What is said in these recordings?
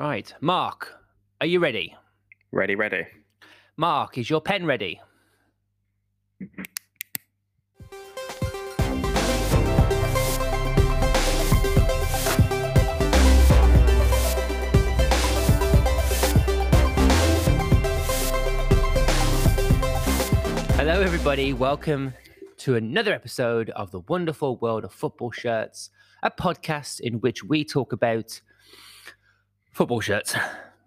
Right. Mark, are you ready? Ready, ready. Mark, is your pen ready? Hello, everybody. Welcome to another episode of the wonderful world of football shirts, a podcast in which we talk about football shirts.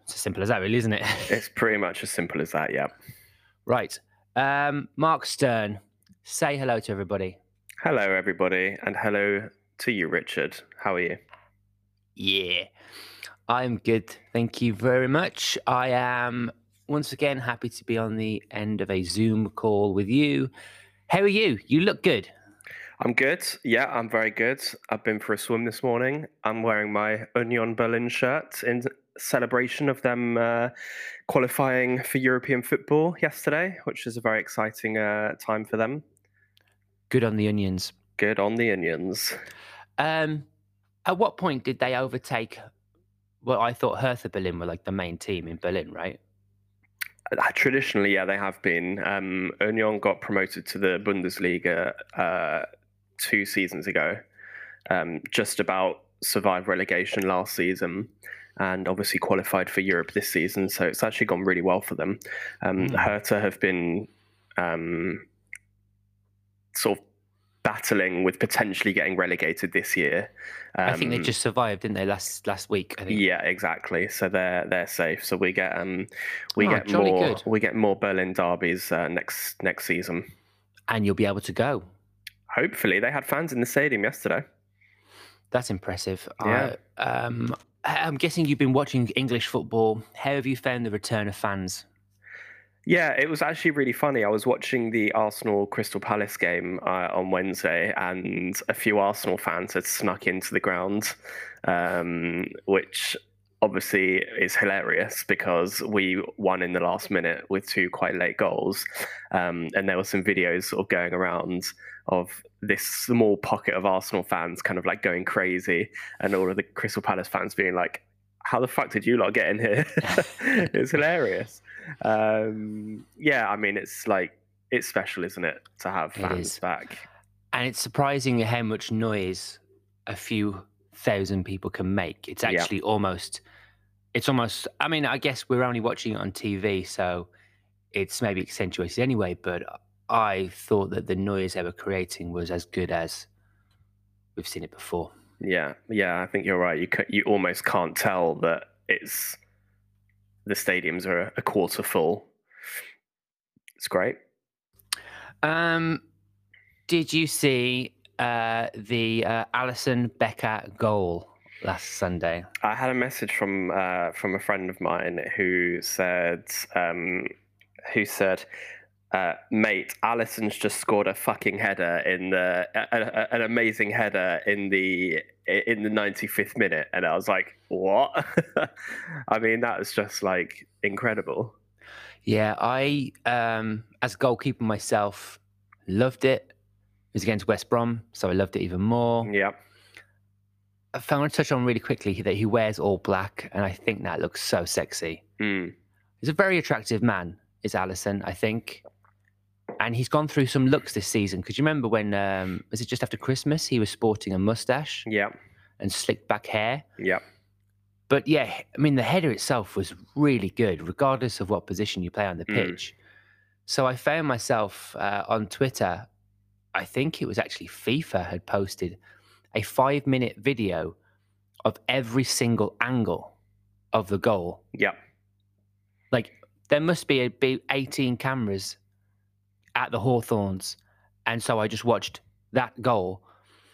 It's as simple as that, really, isn't it? It's pretty much as simple as that, yeah. right. Um, Mark Stern, say hello to everybody. Hello, everybody, and hello to you, Richard. How are you? Yeah, I'm good. Thank you very much. I am once again happy to be on the end of a Zoom call with you. How are you? You look good. I'm good. Yeah, I'm very good. I've been for a swim this morning. I'm wearing my Union Berlin shirt in celebration of them uh, qualifying for European football yesterday, which is a very exciting uh, time for them. Good on the onions. Good on the Onions. Um, at what point did they overtake? Well, I thought Hertha Berlin were like the main team in Berlin, right? Uh, Traditionally, yeah, they have been. Um, Union got promoted to the Bundesliga uh, two seasons ago, um, just about survived relegation last season, and obviously qualified for Europe this season. So it's actually gone really well for them. Um, Hmm. Hertha have been um, sort of battling with potentially getting relegated this year. I think they Um, just survived, didn't they? Last last week, I think. yeah, exactly. So they're they're safe. So we get um we Oh, get more good. we get more Berlin derbies uh, next next season. And you'll be able to go. Hopefully, they had fans in the stadium yesterday. That's impressive. Yeah. I, um, I- I'm guessing you've been watching English football. How have you found the return of fans? Yeah, it was actually really funny. I was watching the Arsenal Crystal Palace game uh, on Wednesday, and a few Arsenal fans had snuck into the ground, um, which obviously is hilarious because we won in the last minute with two quite late goals. Um, and there were some videos sort of going around of this small pocket of Arsenal fans kind of like going crazy, and all of the Crystal Palace fans being like, how the fuck did you lot get in here? it's hilarious. Um, yeah, I mean, it's like it's special, isn't it, to have fans back? And it's surprising how much noise a few thousand people can make. It's Yeah. actually almost, it's almost, I mean, I guess we're only watching it on TV, so it's maybe accentuated anyway, but I thought that the noise they were creating was as good as we've seen it before. Yeah, yeah, I think you're right. You ca- you almost can't tell that it's the stadiums are a quarter full. It's great. Um, did you see uh, the uh, Alisson Becker goal last Sunday? I had a message from uh, from a friend of mine who said um, who said. Uh, mate, Alisson's just scored a fucking header in the a, a, an amazing header in the in the 95th minute, and I was like, "What?" I mean, that was just like incredible. Yeah, I, um, as a goalkeeper myself, loved it. It was against West Brom, so I loved it even more. Yeah, I want to touch on really quickly that he wears all black, and I think that looks so sexy. Mm. He's a very attractive man, is Alisson, I think. And he's gone through some looks this season. Because you remember when, um, was it just after Christmas, he was sporting a mustache yeah, and slicked back hair? yeah. But yeah, I mean, the header itself was really good, regardless of what position you play on the Mm. pitch. So I found myself uh, on Twitter, I think it was actually FIFA had posted a five minute video of every single angle of the goal. Yeah. Like, there must be, a, be 18 cameras at the Hawthorns. And so I just watched that goal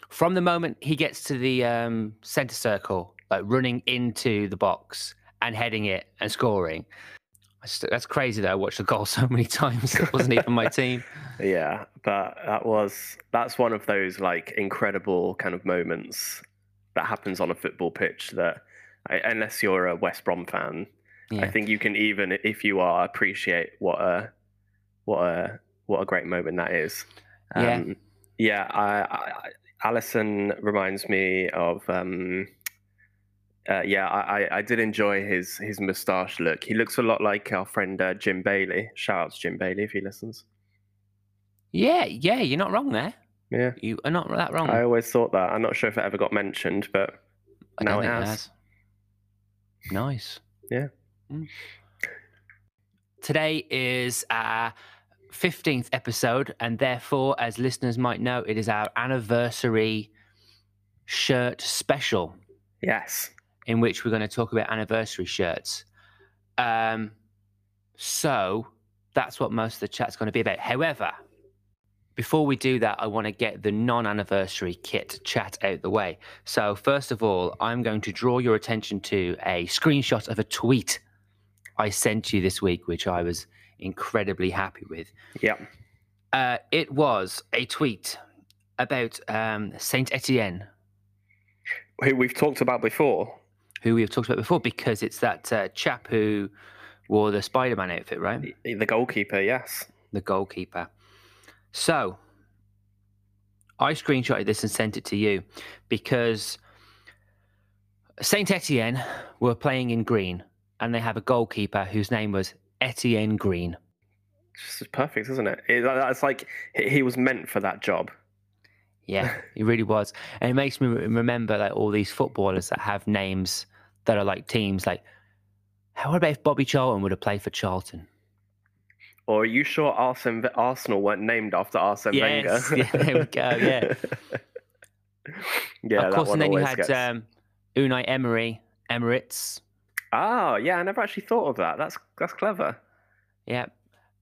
from the moment he gets to the um, center circle, like running into the box and heading it and scoring. That's crazy that I watched the goal so many times. It wasn't even my team. Yeah, but that was that's one of those like incredible kind of moments that happens on a football pitch that I- unless you're a West Brom fan, I think you can even if you are appreciate what a what a what a great moment that is. Yeah. Um, yeah, I, I, Alisson reminds me of um, Uh, yeah, I, I, did enjoy his his moustache look. He looks a lot like our friend uh, Jim Bailey. Shout out to Jim Bailey if he listens. Yeah, yeah, you're not wrong there. Yeah, You are not that wrong. I always thought that. I'm not sure if it ever got mentioned, but I now don't it has. Nice. Yeah. Mm. Today is our 15th episode, and therefore, as listeners might know, it is our anniversary shirt special yes, in which we're going to talk about anniversary shirts. Um, so that's what most of the chat's going to be about. However, before we do that, I want to get the non anniversary kit chat out the way. So, first of all, I'm going to draw your attention to a screenshot of a tweet I sent you this week, which I was incredibly happy with. yeah, Uh, it was a tweet about um, Saint Etienne, who we've talked about before. who we have talked about before, because it's that uh, chap who wore the Spider Man outfit, right? The the goalkeeper, yes. the goalkeeper. So I screenshotted this and sent it to you because Saint Etienne were playing in green and they have a goalkeeper whose name was Etienne Green. It's just perfect, isn't it? it that's like he was meant for that job. Yeah, he really was. And it makes me remember like all these footballers that have names that are like teams. Like, how about if Bobby Charlton would have played for Charlton? Or are you sure Arsene, Arsenal weren't named after Arsene Yes, Wenger? yeah, there we go, yeah. yeah, of course, and then you had gets- um, Unai Emery, Emirates. Oh, yeah, I never actually thought of that. That's that's clever. Yeah.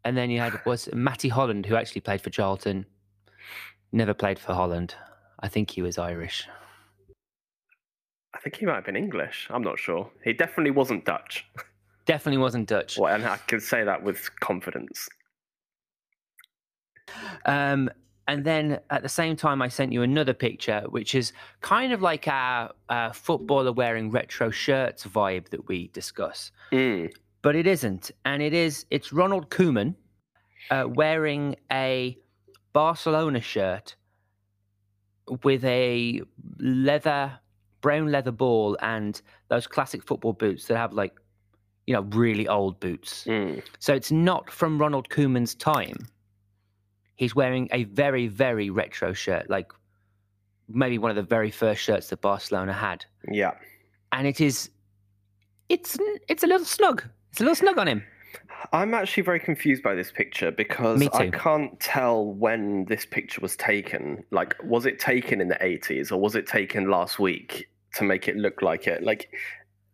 And then you had was Matty Holland, who actually played for Charlton. Never played for Holland. I think he was Irish. I think he might have been English. I'm not sure. He definitely wasn't Dutch. Definitely wasn't Dutch. Well, and I can say that with confidence. Um, and then at the same time, I sent you another picture, which is kind of like our uh, footballer wearing retro shirts vibe that we discuss, Mm. but it isn't. And it is. It's Ronald Koeman uh, wearing a Barcelona shirt with a leather, brown leather ball, and those classic football boots that have like, you know, really old boots. Mm. So it's not from Ronald Koeman's time. He's wearing a very, very retro shirt, like maybe one of the very first shirts that Barcelona had. Yeah. And it is, it's it's a little snug. It's a little snug on him. I'm actually very confused by this picture because I can't tell when this picture was taken. Like, was it taken in the 80s or was it taken last week to make it look like it? Like,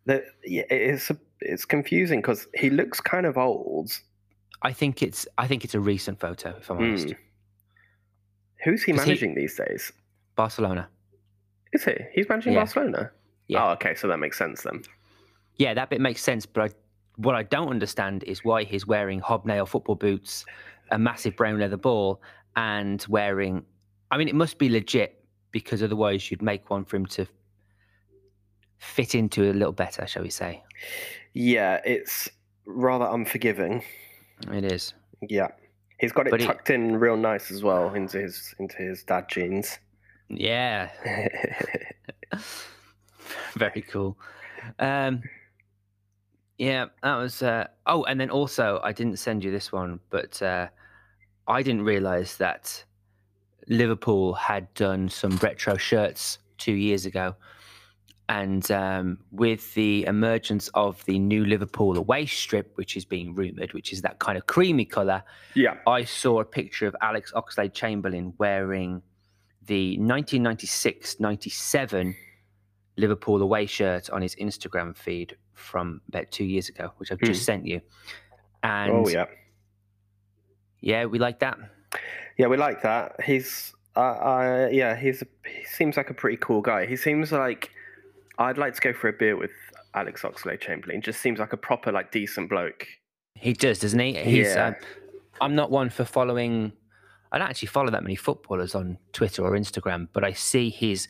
the, it's a, it's confusing because he looks kind of old. I think it's I think it's a recent photo, if I'm honest. Mm. Who's he- managing these days? Barcelona. Is he? He's managing Yeah. Barcelona. Yeah. Oh, okay, so that makes sense then. Yeah, that bit makes sense, but I, what I don't understand is why he's wearing hobnail football boots, a massive brown leather ball, and wearing. I mean, it must be legit because otherwise you'd make one for him to fit into a little better, shall we say? Yeah, it's rather unforgiving. It is. Yeah, he's got it But he- tucked in real nice as well into his into his dad jeans. Yeah, very cool. Um, yeah, that was. Uh, oh, and then also, I didn't send you this one, but uh, I didn't realize that Liverpool had done some retro shirts two years ago. And um, with the emergence of the new Liverpool away strip, which is being rumored, which is that kind of creamy color, yeah, I saw a picture of Alex Oxlade Chamberlain wearing the 1996 97 Liverpool away shirt on his Instagram feed from about two years ago, which I've just sent you. And oh yeah, yeah, we like that. yeah. We like that. He's uh, uh yeah. He's he seems like a pretty cool guy. He seems like I'd like to go for a beer with Alex Oxlade Chamberlain. Just seems like a proper like decent bloke. He does, doesn't he? He's. Yeah. Um, I'm not one for following. I don't actually follow that many footballers on Twitter or Instagram, but I see his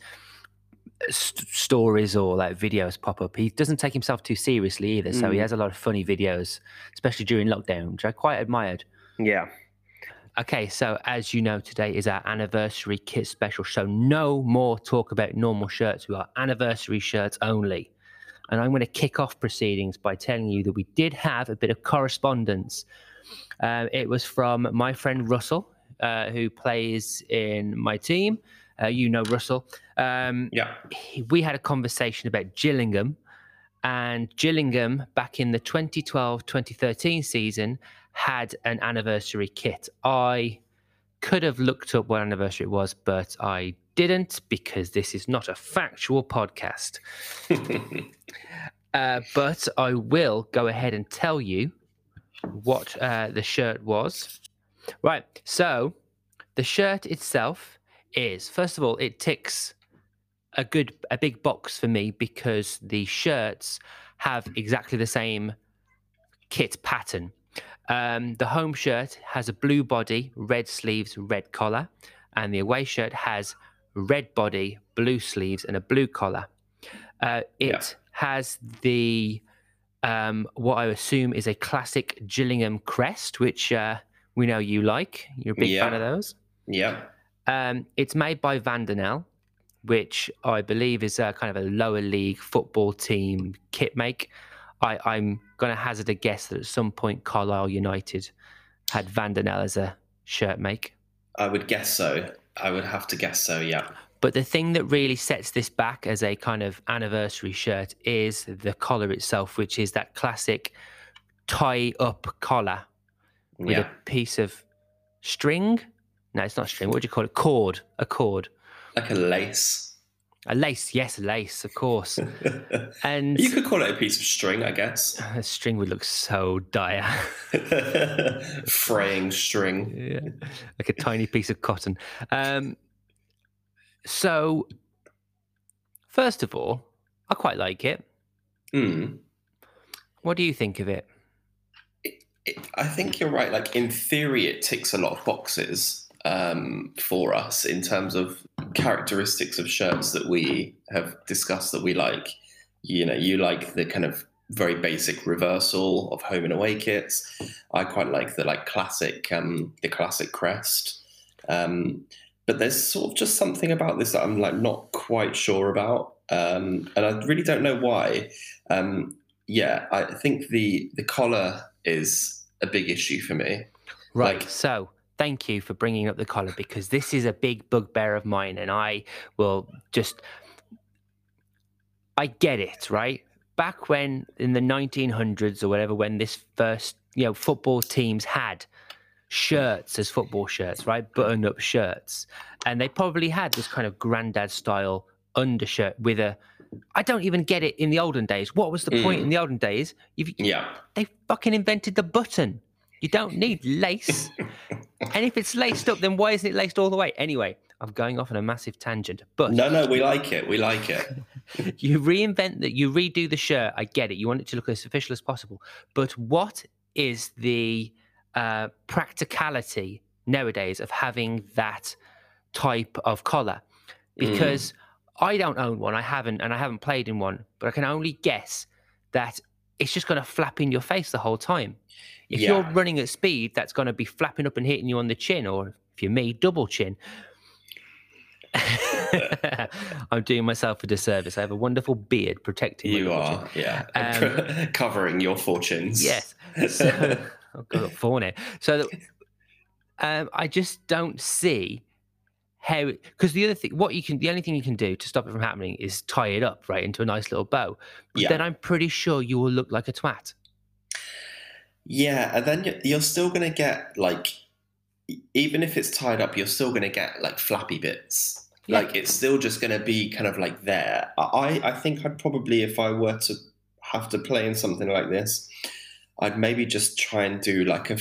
st- stories or like videos pop up. He doesn't take himself too seriously either, so he Mm. has a lot of funny videos, especially during lockdown, which I quite admired. Yeah, Okay, so as you know, today is our anniversary kit special. So no more talk about normal shirts. We are anniversary shirts only. And I'm going to kick off proceedings by telling you that we did have a bit of correspondence. Uh, it was from my friend Russell, uh, who plays in my team. Uh, you know Russell. Um, Yeah. he- we had a conversation about Gillingham, and Gillingham back in the 2012 2013 season had an anniversary kit. I could have looked up what anniversary it was, but I didn't because this is not a factual podcast. Uh, but I will go ahead and tell you what uh, the shirt was. Right. So the shirt itself is, first of all, it ticks a good, a big box for me because the shirts have exactly the same kit pattern. Um, the home shirt has a blue body, red sleeves, red collar, and the away shirt has red body, blue sleeves, and a blue collar. Uh, it Yeah. has the um, what I assume is a classic Gillingham crest, which uh, we know you like. You're a big fan of those. yeah. Um, it's made by Vandanel, which I believe is a kind of a lower league football team kit make. I, I'm going to hazard a guess that at some point Carlisle United had Vandanel as a shirt make. I would guess so. I would have to guess so. Yeah. But the thing that really sets this back as a kind of anniversary shirt is the collar itself, which is that classic tie up collar with Yeah. a piece of string. No, it's not string. What do you call it? Cord. A cord. Like a lace. A lace. Yes, a lace, of course. And you could call it a piece of string, I guess. a string would look so dire. Fraying string. yeah. Like a tiny piece of cotton. Um, so, first of all, I quite like it. Hmm. What do you think of it? it, I think you're right. Like in theory, it ticks a lot of boxes um, for us in terms of characteristics of shirts that we have discussed that we like. You know, you like the kind of very basic reversal of home and away kits. I quite like the like classic, um, the classic crest. Um, but there's sort of just something about this that I'm like not quite sure about, um, and I really don't know why. Um, yeah, I think the the collar is a big issue for me. Right. Like- so, thank you for bringing up the collar because this is a big bugbear of mine, and I will just. I get it, right? Back when in the 1900s or whatever, when this first, you know, football teams had shirts as football shirts, right? Button up shirts. And they probably had this kind of granddad style undershirt with a. I don't even get it in the olden days. What was the point Mm. in the olden days? If Yeah, they fucking invented the button. You don't need lace. and if it's laced up, then why isn't it laced all the way? Anyway, I'm going off on a massive tangent. But no, no, we like it. We like it. you reinvent that, you redo the shirt. I get it. You want it to look as official as possible. But what is the uh, practicality nowadays of having that type of collar? Because I don't own one. I haven't, and I haven't played in one. But I can only guess that it's just going to flap in your face the whole time. If you're running at speed, that's going to be flapping up and hitting you on the chin, or if you're me, double chin. I'm doing myself a disservice. I have a wonderful beard protecting You are, yeah, Um, covering your fortunes. Yes. So, oh God, I've. So um, I just don't see how because the other thing, what you can, the only thing you can do to stop it from happening is tie it up right into a nice little bow. But Yeah. then I'm pretty sure you will look like a twat. Yeah, and then you're- still going to get like, even if it's tied up, you're still going to get like flappy bits. Yeah. Like it's still just going to be kind of like there. I I think I'd probably if I were to have to play in something like this, I'd maybe just try and do like a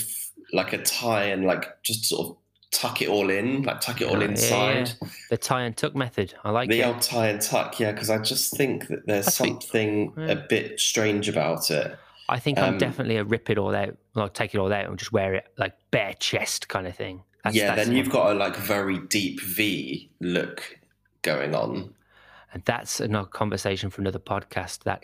like a tie and like just sort of tuck it all in, like tuck it all Oh, yeah, inside. The tie and tuck method. I like The it. old tie and tuck, yeah, because I just think that there's think- something yeah. a bit strange about it. I think I'm um, definitely a rip it all out, like take it all out and just wear it like bare chest kind of thing. That's, yeah, that's then you've got a like very deep V look going on. and that's another conversation for another podcast. That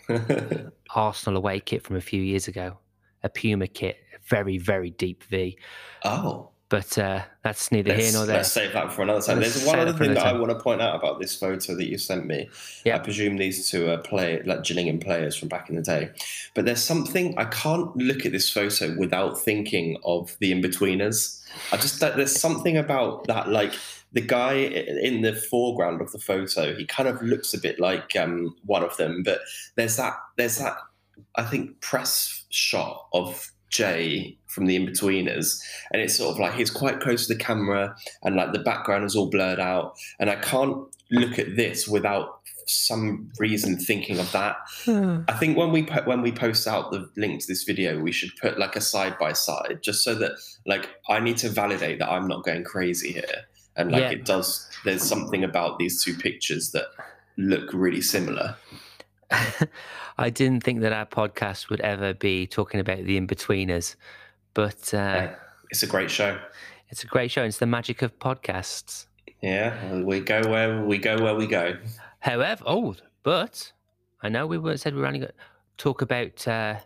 Arsenal away kit from a few years ago, a Puma kit, very very deep V. oh, But uh, that's neither let's, here nor there. Let's save that for another time. Let's There's one other thing that another I want to point out about this photo that you sent me. Yeah. I presume these two are play like Gillingham players from back in the day. But there's something I can't look at this photo without thinking of the Inbetweeners. I just there's something about that like the guy in the foreground of the photo, he kind of looks a bit like um, one of them, but there's that there's that I think press shot of Jay from the Inbetweeners, and it's sort of like he's quite close to the camera, and like the background is all blurred out, and I can't look at this without some reason thinking of that. Hmm. I think when we put, when we post out the link to this video, we should put like a side by side, just so that like I need to validate that I'm not going crazy here, and like Yeah. it does. There's something about these two pictures that look really similar. I didn't think that our podcast would ever be talking about the Inbetweeners, but uh, Hey, it's a great show. it's a great show. It's the magic of podcasts. Yeah, we go where we go where we go. However, oh, but I know we were said we were only going to talk about uh,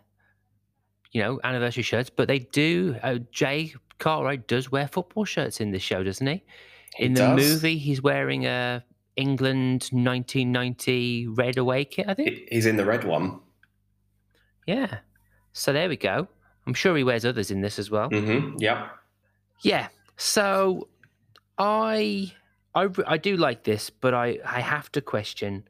you know anniversary shirts, but they do. Uh, Jay Cartwright does wear football shirts in this show, doesn't he? He in the does. movie, he's wearing a England 1990 red away kit, I think. He's in the red one. Yeah. So there we go. I'm sure he wears others in this as well. Mm-hmm. Yep. Yeah. So i i do like this, but I I have to question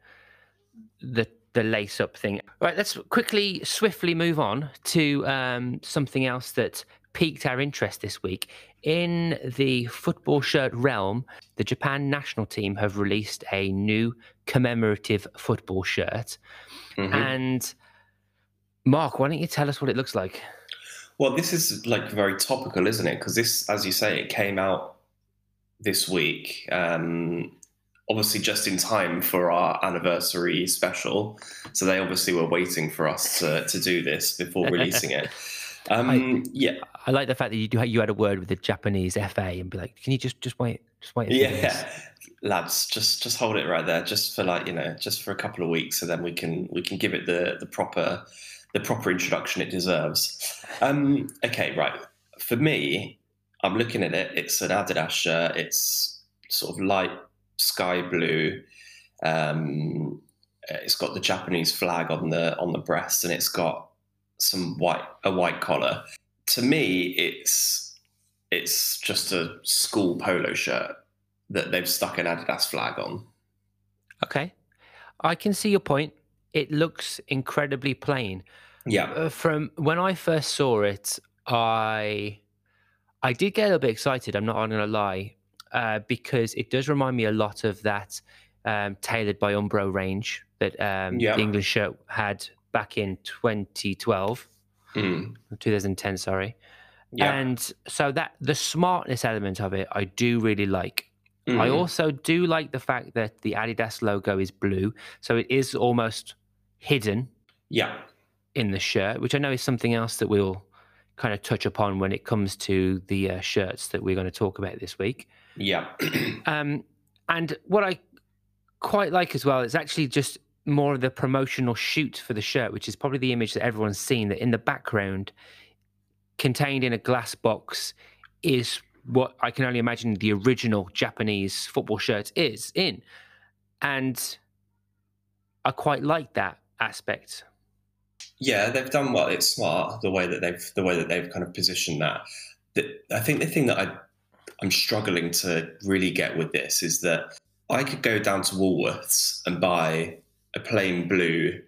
the the lace up thing. Right, let's quickly swiftly move on to um, something else that piqued our interest this week. In the football shirt realm, the Japan national team have released a new commemorative football shirt. Mhm. And Mark, why don't you tell us what it looks like? Well, this is like very topical, isn't it? Because this, as you say, it came out this week. Um, obviously, just in time for our anniversary special. So they obviously were waiting for us to, to do this before releasing it. Um, I- yeah, I like the fact that you do, you had a word with the Japanese FA and be like, can you just just wait, just wait? yeah, lads, just just hold it right there, just for like you know, just for a couple of weeks, so then we can we can give it the the proper the proper introduction it deserves. Um, okay, right. For me, I'm looking at it. It's an Adidas shirt. It's sort of light sky blue. Um, it's got the Japanese flag on the on the breast, and it's got some white a white collar. To me, it's it's just a school polo shirt that they've stuck an Adidas flag on. Okay, I can see your point. It looks incredibly plain. Yeah, Uh, from when I first saw it, I I did get a little bit excited. I'm not going to lie, uh, because it does remind me a lot of that um, tailored by Umbro range that um, Yeah. the English shirt had back in 2012, Mm. 2010. Sorry. yeah. And so that the smartness element of it, I do really like. I Mm. also do like the fact that the Adidas logo is blue, so it is almost hidden yeah, in the shirt, which I know is something else that we'll kind of touch upon when it comes to the uh, shirts that we're going to talk about this week. yeah, Um, and what I quite like as well is actually just more of the promotional shoot for the shirt, which is probably the image that everyone's seen. That in the background, contained in a glass box, is what I can only imagine the original Japanese football shirt is in, and I quite like that aspect. yeah. They've done well. It's smart the way that they've the way that they've kind of positioned that. The, I think the thing that I I'm struggling to really get with this is that I could go down to Woolworths and buy a plain blue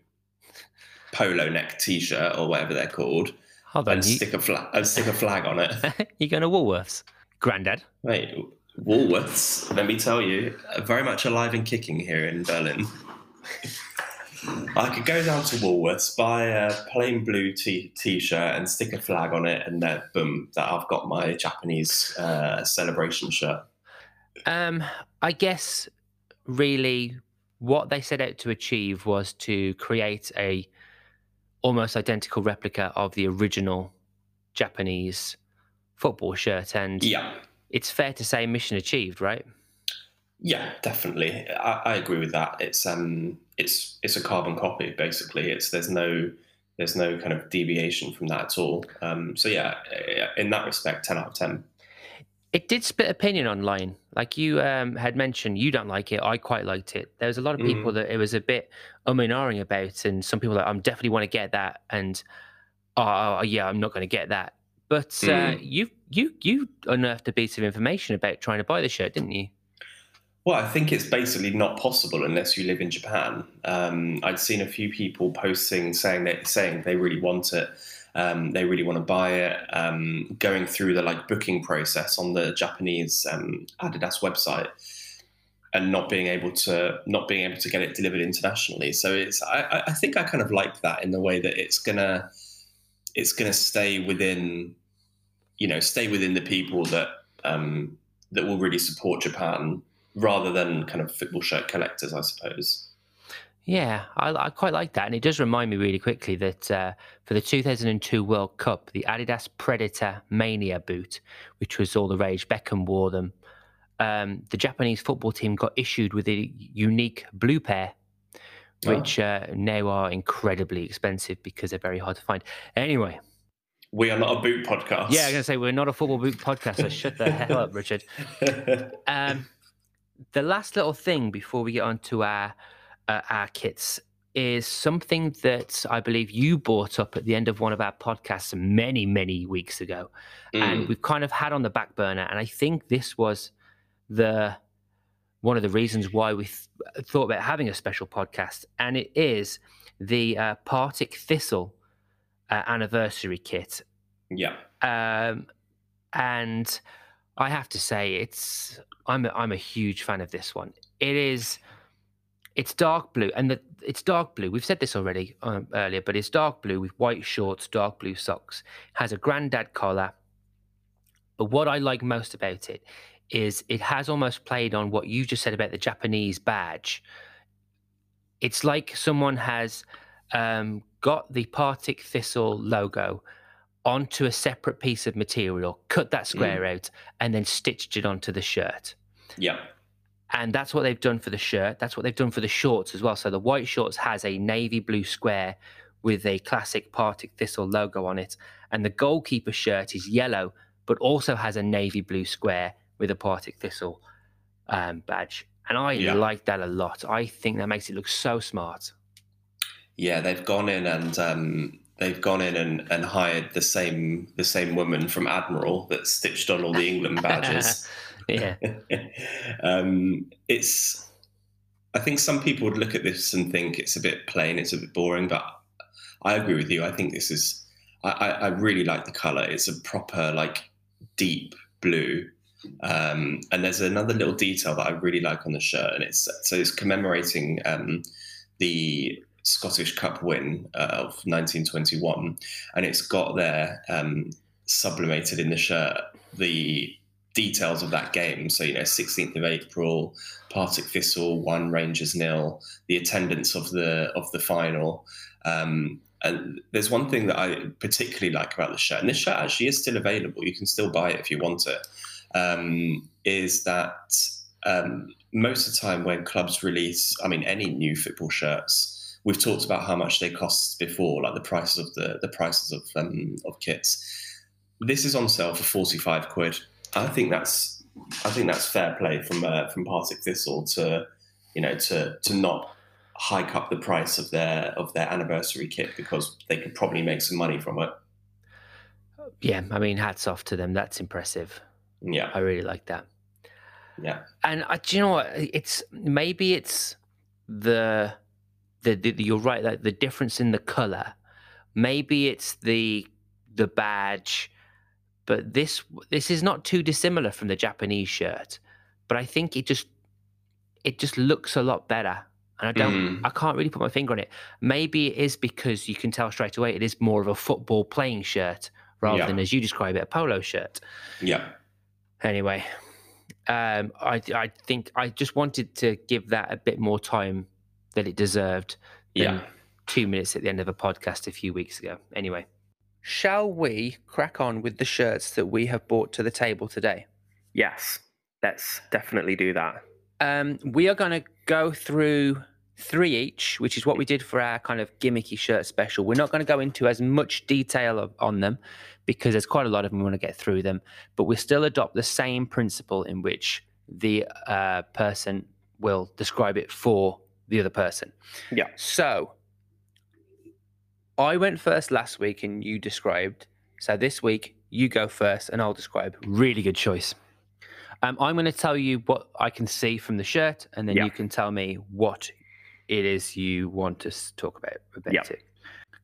polo neck T-shirt or whatever they're called, Hold on, and you, stick a flag and stick a flag on it. you're going to Woolworths, Grandad. Wait, Woolworths, let me tell you, very much alive and kicking here in Berlin. I could go down to Woolworths, buy a plain blue t- t-shirt and stick a flag on it, and then boom, that I've got my Japanese uh, celebration shirt. Um, I guess really what they set out to achieve was to create a almost identical replica of the original Japanese football shirt, and Yeah, it's fair to say mission achieved, right? yeah, definitely. I, I agree with that. It's um, it's it's a carbon copy basically. It's there's no there's no kind of deviation from that at all. Um, so yeah, in that respect, ten out of ten. It did split opinion online. Like you um, had mentioned, you don't like it. I quite liked it. There was a lot of people Mm. that it was a bit um and ahhing about, and some people like, I'm definitely want to get that, and oh yeah, I'm not going to get that. But uh, Mm. you you you unearthed a piece of information about trying to buy the shirt, didn't you? Well, I think it's basically not possible unless you live in Japan. Um, I'd seen a few people posting saying that saying they really want it, um, they really want to buy it. Um, going through the like booking process on the Japanese um, Adidas website, and not being able to not being able to get it delivered internationally. So it's I, I- think I kind of like that in the way that it's gonna it's gonna stay within you know stay within the people that um, that will really support Japan rather than kind of football shirt collectors, I suppose. Yeah, I, I quite like that, and it does remind me really quickly that uh, for the 2002 World Cup, the Adidas Predator Mania boot, which was all the rage, Beckham wore them. Um, the Japanese football team got issued with a unique blue pair, Oh. which uh, now are incredibly expensive because they're very hard to find. Anyway, We are not a boot podcast. yeah, I'm gonna say we're not a football boot podcast, so shut the hell up, Richard. Um, the last little thing before we get on to our uh, our kits is something that I believe you brought up at the end of one of our podcasts many many weeks ago, and Mm, we've kind of had on the back burner. And I think this was the one of the reasons why we th- thought about having a special podcast, and it is the uh, Partick Thistle uh, anniversary kit yeah. um, and I have to say it's I'm a, I'm a huge fan of this one. It is it's dark blue and the it's dark blue. We've said this already um, earlier, but it's dark blue with white shorts, dark blue socks. Has a granddad collar. But what I like most about it is it has almost played on what you just said about the Japanese badge. It's like someone has um, got the Partick Thistle logo onto a separate piece of material, cut that square out, and then stitched it onto the shirt. Yeah. And that's what they've done for the shirt. That's what they've done for the shorts as well. So the white shorts has a navy blue square with a classic Partick Thistle logo on it. And the goalkeeper shirt is yellow, but also has a navy blue square with a Partick Thistle um, badge. And I Yeah. like that a lot. I think that makes it look so smart. Yeah, they've gone in and um, they've gone in and, and hired the same the same woman from Admiral that stitched on all the England badges. Yeah. um, it's. I think some people would look at this and think it's a bit plain, it's a bit boring, but I agree with you. I think this is. I, I really like the color. It's a proper like deep blue, um, and there's another little detail that I really like on the shirt, and it's so it's commemorating um, the Scottish Cup win uh, of 1921, and it's got there um, sublimated in the shirt the details of that game. So you know, 16th of April, Partick Thistle one, Rangers nil, the attendance of the of the final. Um, and there's one thing that I particularly like about the shirt, and this shirt actually is still available. You can still buy it if you want it. Um, is that um, most of the time when clubs release, I mean, any new football shirts, we've talked about how much they cost before, like the prices of the the prices of um, of kits. This is on sale for forty five quid. I think that's I think that's fair play from uh, from Partick Thistle to you know to to not hike up the price of their of their anniversary kit because they could probably make some money from it. Yeah. I mean, hats off to them. That's impressive. Yeah, I really like that. yeah, And I, do you know what? It's maybe it's the the, the, you're right. Like the difference in the color. Maybe it's the the badge, but this this is not too dissimilar from the Japanese shirt. But I think it just it just looks a lot better. And I don't, Mm. I can't really put my finger on it. Maybe it is because you can tell straight away it is more of a football playing shirt rather Yeah. than, as you describe it, a polo shirt. yeah, Anyway, um, I I think I just wanted to give that a bit more time that it deserved. yeah. two minutes at the end of a podcast a few weeks ago. Anyway, shall we crack on with the shirts that we have brought to the table today? Yes, let's definitely do that. Um, we are going to go through three each, which is what we did for our kind of gimmicky shirt special. We're not going to go into as much detail of, on them because there's quite a lot of them. We want to get through them, but we still adopt the same principle in which the uh, person will describe it for the other person. Yeah. So I went first last week and you described. So this week you go first and I'll describe. Really good choice. Um, I'm going to tell you what I can see from the shirt, and then Yeah. you can tell me what it is you want us to talk about about Yeah. it.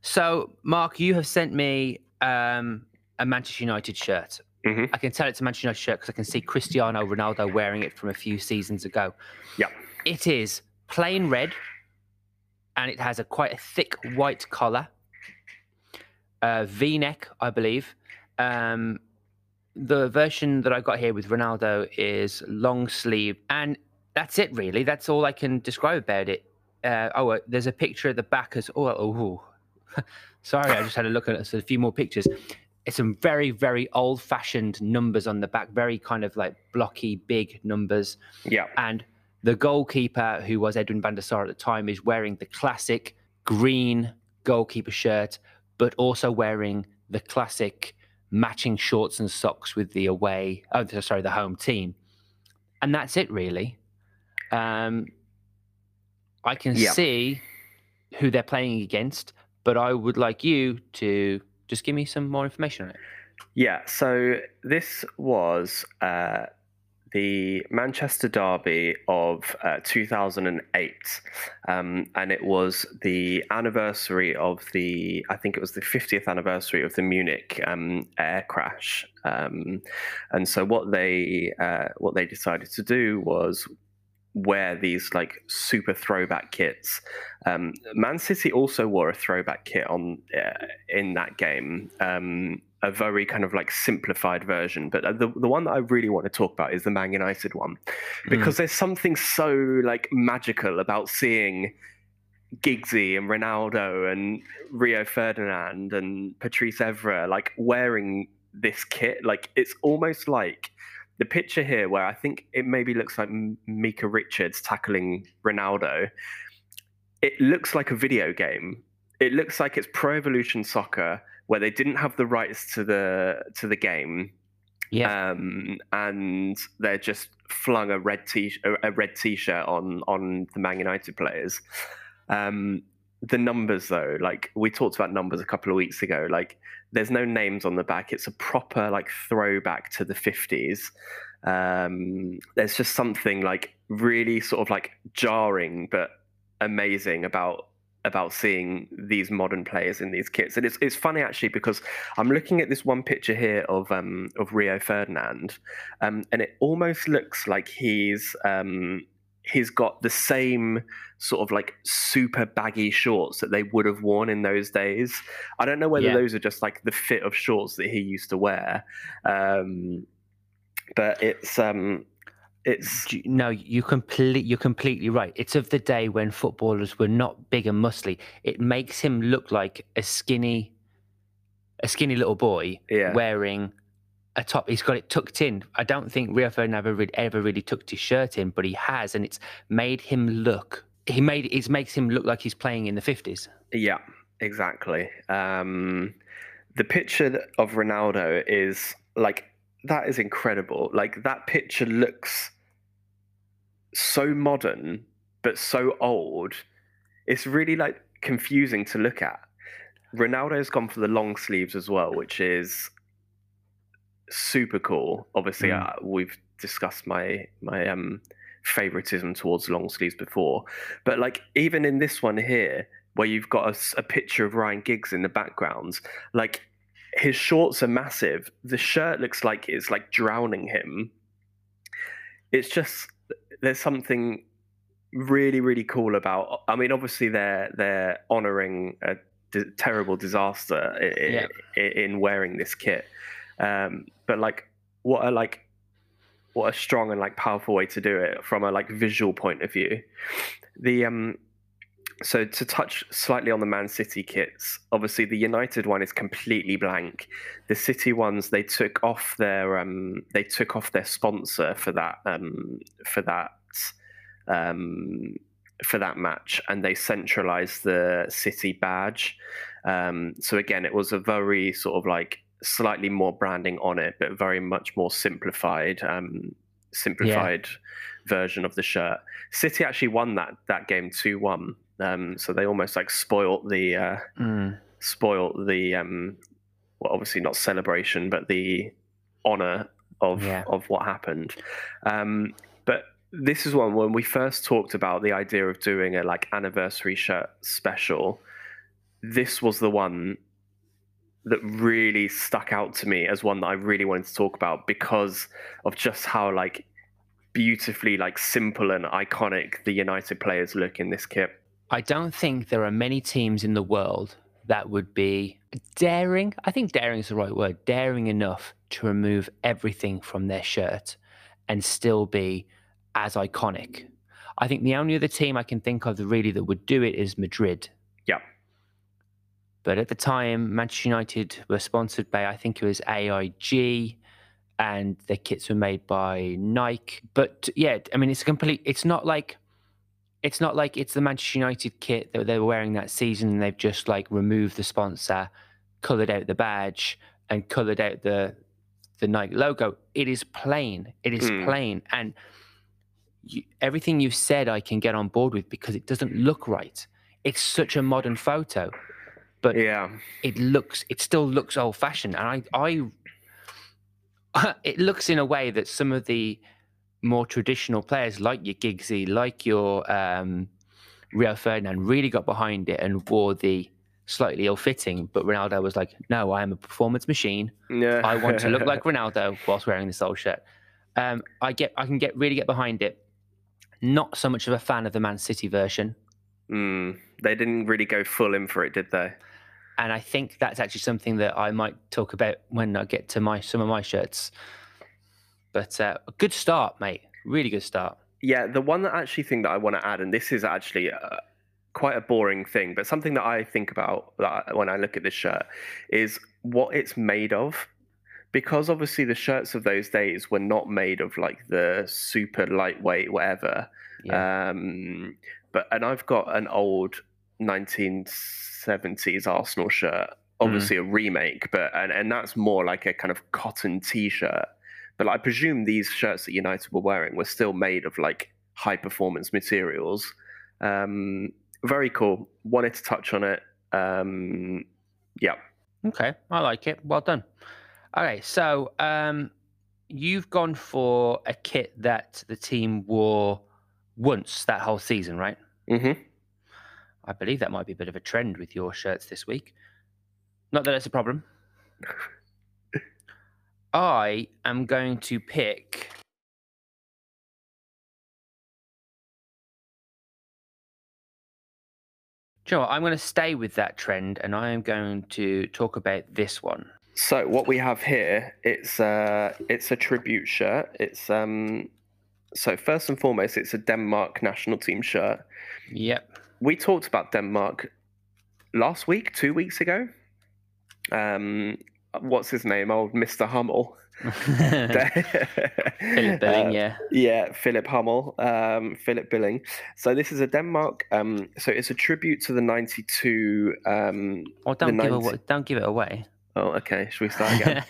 So, Mark, you have sent me um, a Manchester United shirt. Mhm. I can tell it's a Manchester United shirt because I can see Cristiano Ronaldo wearing it from a few seasons ago. Yeah. It is plain red, and it has a quite a thick white collar, uh, V-neck, I believe. Um, the version that I got here with Ronaldo is long sleeve, and that's it really. That's all I can describe about it. Uh, oh, uh, there's a picture at the back as oh, oh, oh. sorry, I just had a look at so a few more pictures. It's some very, very old-fashioned numbers on the back, very kind of like blocky, big numbers. Yeah. And the goalkeeper, who was Edwin van der Sar at the time, is wearing the classic green goalkeeper shirt, but also wearing the classic matching shorts and socks with the away, oh, sorry, the home team. And that's it, really. Um, I can Yeah. see who they're playing against, but I would like you to just give me some more information on it. Yeah, so this was uh, the Manchester Derby of uh, 2008, um, and it was the anniversary of the, I think it was the 50th anniversary of the Munich um, air crash. Um, and so what they uh, what they decided to do was wear these like super throwback kits. Um, Man City also wore a throwback kit on uh, in that game, um, a very kind of like simplified version. But uh, the the one that I really want to talk about is the Man United one, because there's something so like magical about seeing. Giggsy and Ronaldo and Rio Ferdinand and Patrice Evra like wearing this kit. Like it's almost like the picture here where I think it maybe looks like Micah Richards tackling Ronaldo. It looks like a video game. It looks like it's Pro Evolution Soccer where they didn't have the rights to the to the game, Yeah. um, and they're just flung a red t a red t-shirt on on the Man United players. Um, the numbers though, like we talked about numbers a couple of weeks ago, like there's no names on the back. It's a proper like throwback to the 50s. Um, there's just something like really sort of like jarring but amazing about about seeing these modern players in these kits. And it's it's funny actually because I'm looking at this one picture here of um of Rio Ferdinand, um, and it almost looks like he's um he's got the same sort of like super baggy shorts that they would have worn in those days. I don't know whether Yeah. those are just like the fit of shorts that he used to wear. Um, but it's um it's No, you complete. You're completely right. It's of the day when footballers were not big and muscly. It makes him look like a skinny, a skinny little boy yeah wearing a top. He's got it tucked in. I don't think Rio Ferdinand ever, re- ever really tucked his shirt in, but he has, and it's made him look. He made it makes him look like he's playing in the fifties. Yeah, exactly. Um, the picture of Ronaldo is like that is incredible. Like that picture looks so modern but so old. It's really like confusing to look at. Ronaldo's gone for the long sleeves as well, which is super cool. Obviously, Mm. uh, we've discussed my my um favoritism towards long sleeves before, but like even in this one here, where you've got a picture of Ryan Giggs in the background, like his shorts are massive. The shirt looks like it's like drowning him. It's just there's something really really cool about. I mean, obviously they're they're honoring a terrible disaster i- i- Yeah. in wearing this kit, um, but like what a like what a strong and like powerful way to do it from a like visual point of view. The um so to touch slightly on the Man City kits, obviously the United one is completely blank. The City ones they took off their um they took off their sponsor for that um for that um for that match and they centralized the City badge. Um so again it was a very sort of like slightly more branding on it, but very much more simplified, um, simplified version of the shirt. City actually won that that game two one, um, so they almost like spoilt the uh, Mm. spoilt the um, well, obviously not celebration, but the honor of Yeah. of what happened. Um, but this is one when we first talked about the idea of doing a like anniversary shirt special. This was the one that really stuck out to me as one that I really wanted to talk about because of just how like beautifully like simple and iconic the United players look in this kit. I don't think there are many teams in the world that would be daring. I think daring is the right word. Daring enough to remove everything from their shirt and still be as iconic. I think the only other team I can think of really that would do it is Madrid. Yeah. But at the time, Manchester United were sponsored by I think it was AIG, and their kits were made by Nike. But yeah, I mean, it's a complete. It's not like it's not like it's the Manchester United kit that they were wearing that season and they've just like removed the sponsor, coloured out the badge, and coloured out the the Nike logo. It is plain. It is Mm. plain, and you, everything you've said, I can get on board with because it doesn't look right. It's such a modern photo, but Yeah. it looks it still looks old fashioned and i i it looks in a way that some of the more traditional players like your Giggsy, like your um Rio Ferdinand really got behind it and wore the slightly ill-fitting but Ronaldo was like no I am a performance machine Yeah. I want to look like Ronaldo whilst wearing this old shirt um I get I can get really get behind it not so much of a fan of the Man City version Mm, they didn't really go full in for it, did they? and I think that's actually something that I might talk about when I get to my some of my shirts. But uh, a good start, mate. Really good start. Yeah, the one that actually thing that I want to add, and this is actually uh, quite a boring thing, but something that I think about that when I look at this shirt is what it's made of. Because obviously the shirts of those days were not made of like the super lightweight whatever. Yeah. Um, but and I've got an old 1970s Arsenal shirt, obviously a remake, but and, and that's more like a kind of cotton t-shirt. But I presume these shirts that United were wearing were still made of like high performance materials. Um, very cool. Wanted to touch on it. Um, yeah. okay, I like it. Well done. Okay, so um, you've gone for a kit that the team wore once that whole season, right? Mm-hmm. I believe that might be a bit of a trend with your shirts this week. Not that it's a problem. I am going to pick. Do you know? I'm going to stay with that trend and I am going to talk about this one. So what we have here, it's uh, it's a tribute shirt. It's um, so first and foremost, it's a Denmark national team shirt. Yep. we talked about Denmark last week, two weeks ago. Um, what's his name? Old Mr. Hummel. Philip Billing, Uh, yeah. yeah, Philip Hummel, um, Philip Billing. So this is a Denmark. Um, so it's a tribute to the '92. Um, Well, don't the give, away, don't give it away. oh, okay. Should we start again?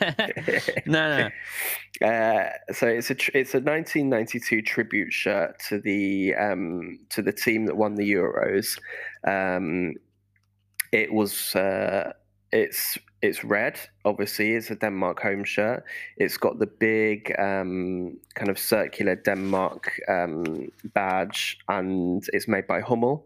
no, no. Uh, so it's a tr- it's a 1992 tribute shirt to the um, to the team that won the Euros. Um, it was uh, it's it's red. Obviously, it's a Denmark home shirt. It's got the big um, kind of circular Denmark um, badge, and it's made by Hummel.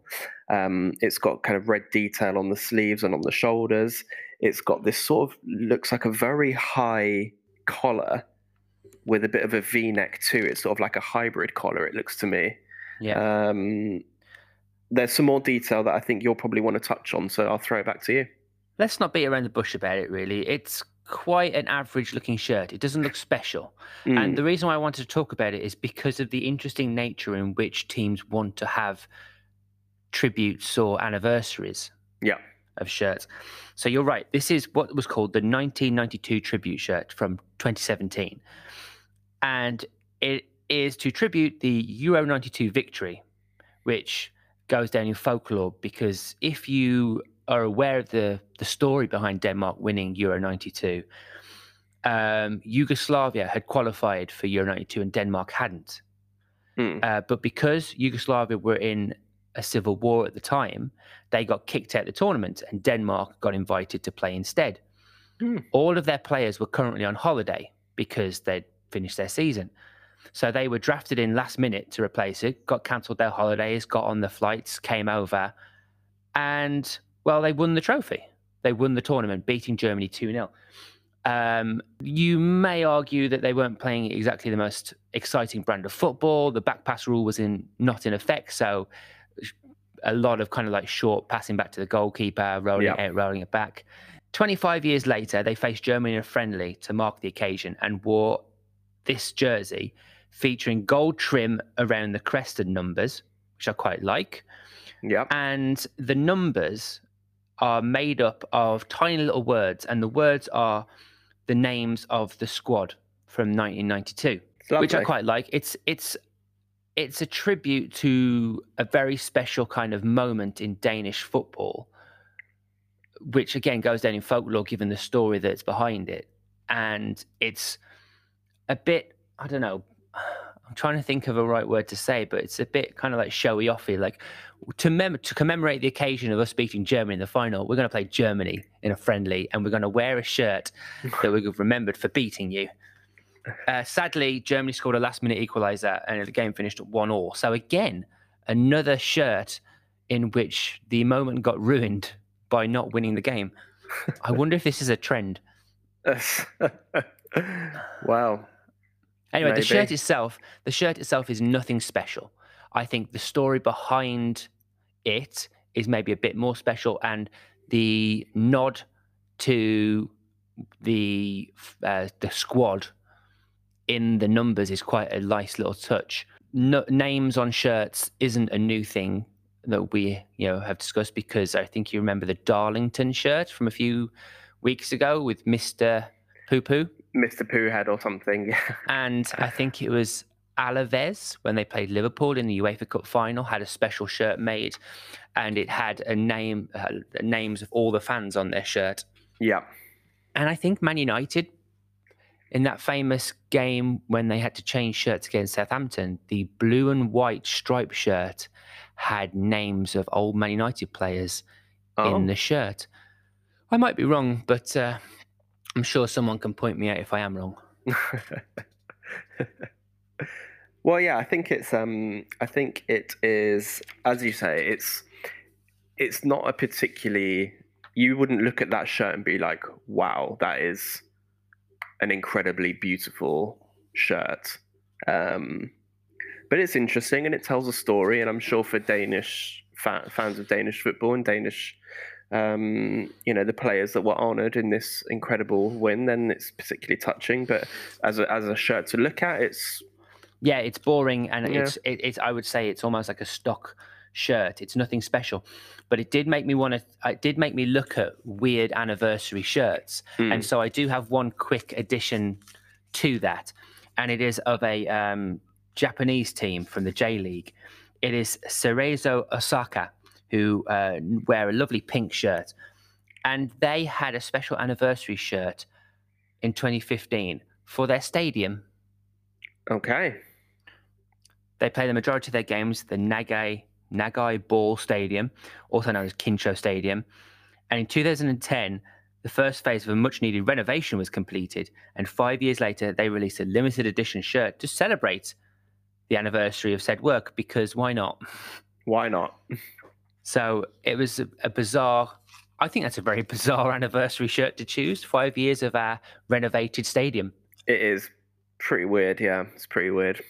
Um, it's got kind of red detail on the sleeves and on the shoulders. It's got this sort of looks like a very high collar with a bit of a V-neck too. It's sort of like a hybrid collar. It looks to me. Yeah. Um, there's some more detail that I think you'll probably want to touch on, so I'll throw it back to you. Let's not beat around the bush about it, really. It's quite an average looking shirt. It doesn't look special. Mm, And the reason why I wanted to talk about it is because of the interesting nature in which teams want to have tributes or anniversaries yeah, of shirts. So you're right. This is what was called the 1992 tribute shirt from 2017. And it is to tribute the Euro 92 victory, which goes down in folklore because if you are aware of the, the story behind Denmark winning Euro 92, um, Yugoslavia had qualified for Euro 92 and Denmark hadn't. Hmm. Uh, but because Yugoslavia were in a civil war at the time, they got kicked out of the tournament and Denmark got invited to play instead. Hmm. All of their players were currently on holiday because they'd finished their season. So they were drafted in last minute to replace it, got cancelled their holidays, got on the flights, came over, and well, they won the trophy. They won the tournament, beating Germany 2 0. Um, you may argue that they weren't playing exactly the most exciting brand of football. The back pass rule was in not in effect, so a lot of kind of like short passing back to the goalkeeper, rolling Yeah. it out, rolling it back. 25 years later, they faced Germany in a friendly to mark the occasion and wore this jersey featuring gold trim around the crested numbers, which I quite like. Yep. And the numbers are made up of tiny little words, and the words are the names of the squad from 1992 It's which I quite like. It's it's it's a tribute to a very special kind of moment in Danish football, which again goes down in folklore given the story that's behind it, and it's a bit I don't know. I'm trying to think of a right word to say, but it's a bit kind of like showy offy. Like to mem- to commemorate the occasion of us beating Germany in the final, we're going to play Germany in a friendly, and we're going to wear a shirt that we've remembered for beating you. Uh, sadly, Germany scored a last minute equaliser and the game finished at 1 all. So, again, another shirt in which the moment got ruined by not winning the game. I wonder if this is a trend. wow. Anyway, the shirt itself, the shirt itself is nothing special. I think the story behind it is maybe a bit more special, and the nod to the uh, the squad in the numbers is quite a nice little touch. No, names on shirts isn't a new thing that we you know have discussed because I think you remember the Darlington shirt from a few weeks ago with Mister Poo Poo. Mr. Poohead or something. Yeah. And I think it was Alaves when they played Liverpool in the UEFA Cup final had a special shirt made, and it had a name, uh, names of all the fans on their shirt. Yeah. And I think Man United, in that famous game when they had to change shirts against Southampton, the blue and white striped shirt had names of old Man United players Oh. in the shirt. I might be wrong, but uh, I'm sure someone can point me out if I am wrong. well, yeah, I think it's um, I think it is, as you say, it's it's not a particularly. You wouldn't look at that shirt and be like, "Wow, that is an incredibly beautiful shirt." Um, but it's interesting and it tells a story, and I'm sure for Danish fa- fans of Danish football and Danish um, you know, the players that were honoured in this incredible win, then it's particularly touching. But as a, as a shirt to look at, it's Yeah, it's boring, and Yeah. it's it, it's. I would say it's almost like a stock shirt. It's nothing special, but it did make me want to. It did make me look at weird anniversary shirts, Hmm. and so I do have one quick addition to that, and it is of a um, Japanese team from the J League. It is Cerezo Osaka, who uh, wear a lovely pink shirt, and they had a special anniversary shirt in 2015 for their stadium. okay. They play the majority of their games at the Nagai Nagai Ball Stadium, also known as Kincho Stadium. And in 2010, the first phase of a much needed renovation was completed. And five years later, they released a limited edition shirt to celebrate the anniversary of said work because why not? Why not? So it was a, a bizarre, I think that's a very bizarre anniversary shirt to choose. Five years of our renovated stadium. It is pretty weird. Yeah, it's pretty weird.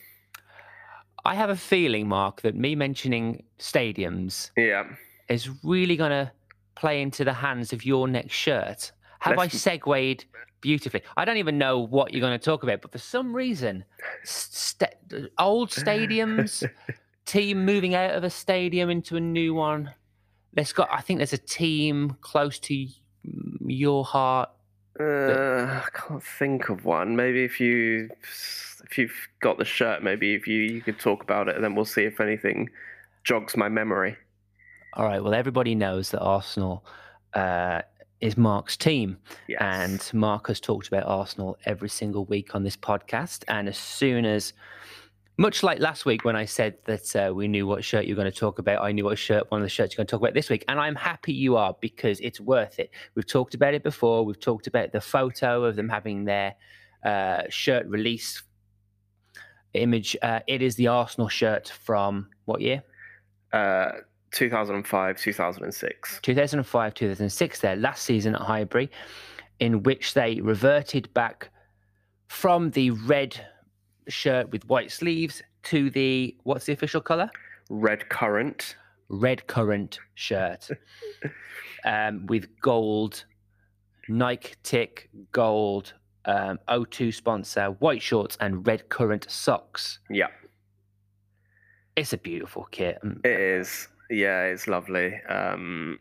I have a feeling, Mark, that me mentioning stadiums Yeah. is really going to play into the hands of your next shirt. Have Let's- I segued beautifully? I don't even know what you're going to talk about, but for some reason, st- old stadiums, team moving out of a stadium into a new one. There's got, I think there's a team close to your heart. Uh, I can't think of one. Maybe if you if you've got the shirt, maybe if you you could talk about it, and then we'll see if anything jogs my memory. All right. Well, everybody knows that Arsenal uh, is Mark's team. Yes. And Mark has talked about Arsenal every single week on this podcast. And as soon as, much like last week when I said that uh, we knew what shirt you're going to talk about, I knew what shirt, one of the shirts you're going to talk about this week. And I'm happy you are because it's worth it. We've talked about it before. We've talked about the photo of them having their uh, shirt release image. Uh, it is the Arsenal shirt from what year? uh, 2005, 2006. 2005 2006 their last season at highbury in which they reverted back from the red shirt with white sleeves to the what's the official color Red Currant. red currant shirt um, with gold nike tick gold um, o2 sponsor white shorts and red currant socks Yeah, it's a beautiful kit Um, it is. Yeah, it's lovely. Um,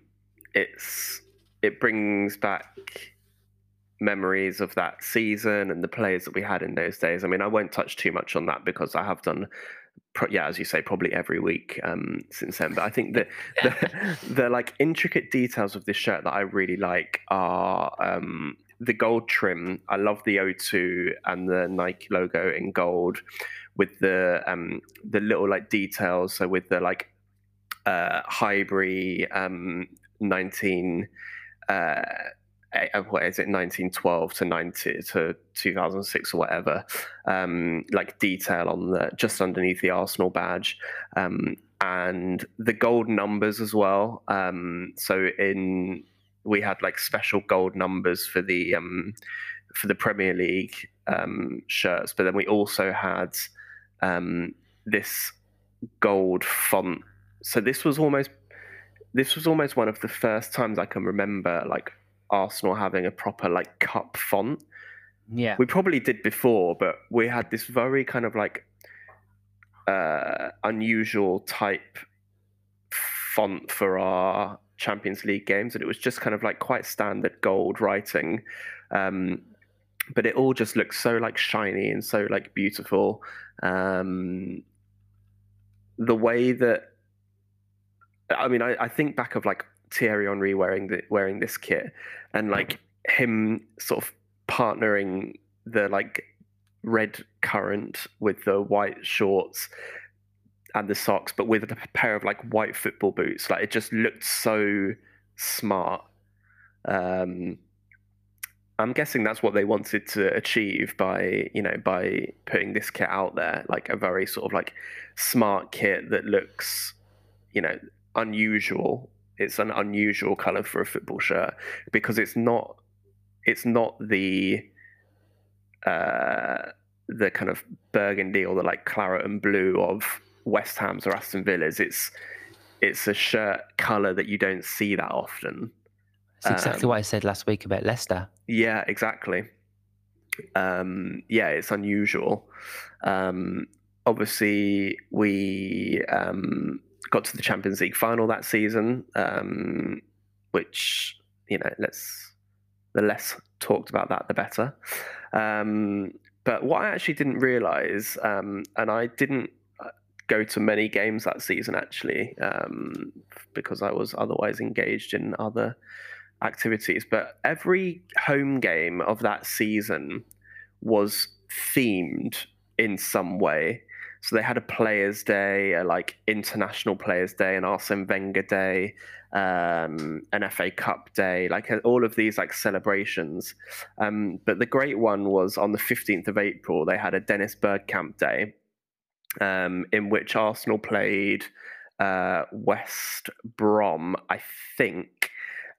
it's it brings back memories of that season and the players that we had in those days. I mean, I won't touch too much on that because I have done, pro- yeah, as you say, probably every week um, since then. But I think that the, the like intricate details of this shirt that I really like are um, the gold trim. I love the O2 and the Nike logo in gold with the um, the little like details. So with the like uh, Highbury um, 19. Uh, eh, uh, what is it 1912 to 90 to 2006 or whatever um like detail on the just underneath the arsenal badge um and the gold numbers as well um so in we had like special gold numbers for the um for the premier league um shirts but then we also had um this gold font. So this was almost this was almost one of the first times i can remember like Arsenal having a proper like cup font. yeah We probably did before, but we had this very kind of like uh, unusual type font for our Champions League games, and it was just kind of like quite standard gold writing. Um, but it all just looks so like shiny and so like beautiful. Um, the way that I mean, I, I think back of like Thierry Henry wearing the, wearing this kit, and like him sort of partnering the like red currant with the white shorts and the socks, but with a pair of like white football boots. Like it just looked so smart. Um, I'm guessing that's what they wanted to achieve by you know by putting this kit out there, like a very sort of like smart kit that looks, you know, unusual. It's an unusual color for a football shirt because it's not it's not the uh, the kind of burgundy or the like claret and blue of West Ham's or Aston Villa's. It's it's a shirt color that you don't see that often. it's exactly um, what i said last week about leicester Yeah, exactly. Um, yeah, it's unusual. Um, obviously, we um, got to the Champions League final that season, um, which you know, let's the less talked about that, the better. Um, but what I actually didn't realize, um, and I didn't uh, go to many games that season actually, um, because I was otherwise engaged in other activities. But every home game of that season was themed in some way. So they had a Players' Day, a like International Players' Day, an Arsene Wenger Day, um, an FA Cup Day, like uh, all of these like celebrations. Um, but the great one was on the fifteenth of April. They had a Dennis Bergkamp Day, um, in which Arsenal played uh, West Brom, I think,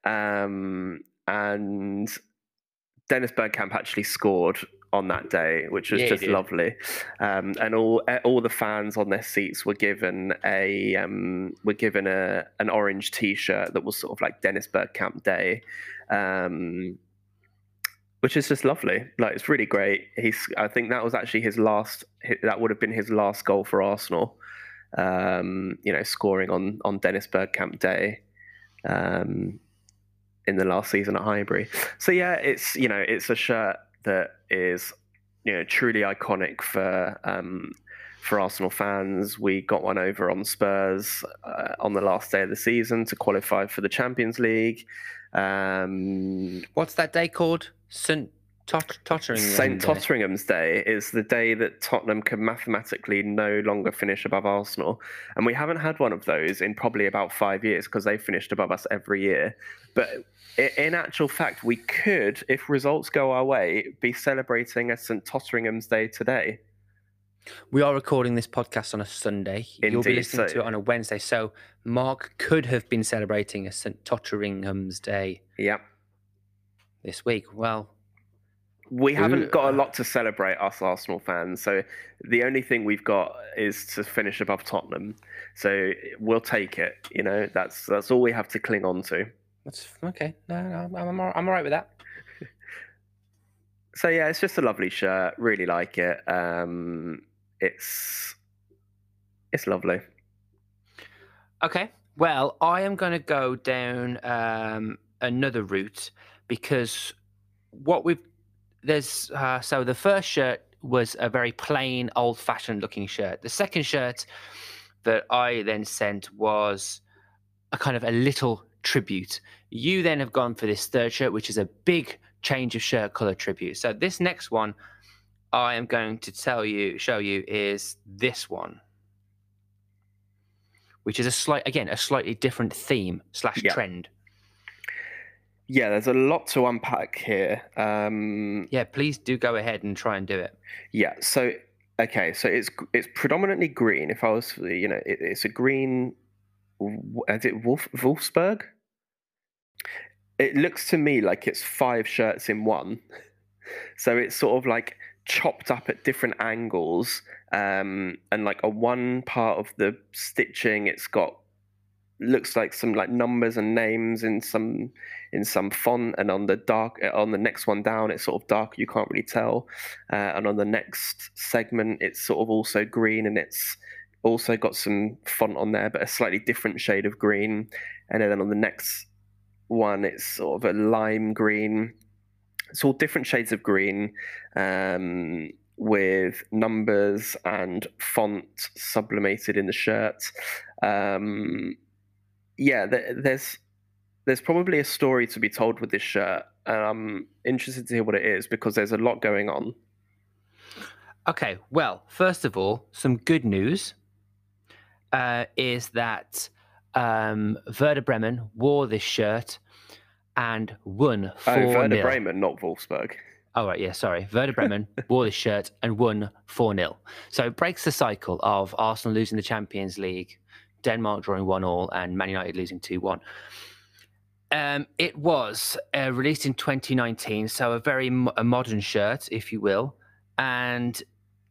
um, and Dennis Bergkamp actually scored on that day, which was Yeah, just lovely. Um, and all eh, all the fans on their seats were given a um, were given a an orange T-shirt that was sort of like Dennis Bergkamp Day. Um, which is just lovely. Like it's really great. He's. I think that was actually his last. That would have been his last goal for Arsenal. Um, you know, scoring on on Dennis Bergkamp Day, um, in the last season at Highbury. So yeah, it's you know it's a shirt that is you know truly iconic for um, for Arsenal fans. We got one over on Spurs uh, on the last day of the season to qualify for the Champions League. Um, What's that day called? St. Tot-. St Day. Totteringham's Day is the day that Tottenham can mathematically no longer finish above Arsenal, and we haven't had one of those in probably about five years because they finished above us every year. But in actual fact, we could, if results go our way, be celebrating a St Totteringham's Day today. We are recording this podcast on a Sunday. You'll be listening so- to it on a Wednesday. So Mark could have been celebrating a St. Totteringham's Day Yeah. this week. Well, We haven't Ooh. got a lot to celebrate, us Arsenal fans. So the only thing we've got is to finish above Tottenham. So we'll take it. You know, that's that's all we have to cling on to. that's okay. No, no, I'm, I'm, I'm all right with that. So yeah, it's just a lovely shirt. Really like it. Um, it's it's lovely. Okay. Well, I am going to go down um, another route because what we've there's uh, so the first shirt was a very plain, old-fashioned looking shirt. The second shirt that I then sent was a kind of a little tribute. You then have gone for this third shirt, which is a big change of shirt color tribute. So this next one, I am going to tell you, show you, is this one which is a slight again a slightly different theme slash Yeah. trend. Yeah, there's a lot to unpack here. Um, Yeah, please do go ahead and try and do it. yeah, so okay, so it's it's predominantly green. If I was, you know, it, it's a green. Is it Wolf, Wolfsburg? It looks to me like it's five shirts in one. So it's sort of like chopped up at different angles, um, and like on one part of the stitching, it's got looks like some like numbers and names in some in some font, and on the dark on the next one down, it's sort of dark. You can't really tell, uh, and on the next segment, it's sort of also green, and it's also got some font on there, but a slightly different shade of green. And then on the next one, it's sort of a lime green. It's all different shades of green um, with numbers and font sublimated in the shirt. Um, yeah, there, there's there's probably a story to be told with this shirt, and I'm interested to hear what it is because there's a lot going on. Okay, well, first of all, some good news uh, is that um, Werder Bremen wore this shirt and won Oh, Werder 0. Bremen, not Wolfsburg. Oh, right, yeah, sorry. Werder Bremen wore this shirt and won 4 0. So it breaks the cycle of Arsenal losing the Champions League, Denmark drawing 1 all, and Man United losing 2 1. Um, it was uh, released in 2019, so a very modern shirt, if you will, and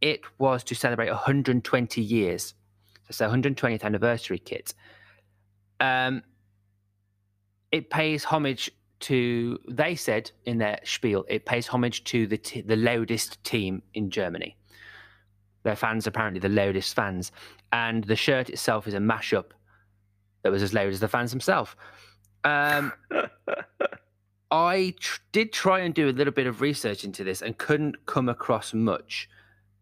it was to celebrate 120 years. So it's the 120th anniversary kit. Um, it pays homage to. They said in their spiel, it pays homage to the t- the loudest team in Germany. Their fans apparently the loudest fans, and the shirt itself is a mashup that was as loud as the fans themselves. Um, I tr- did try and do a little bit of research into this and couldn't come across much,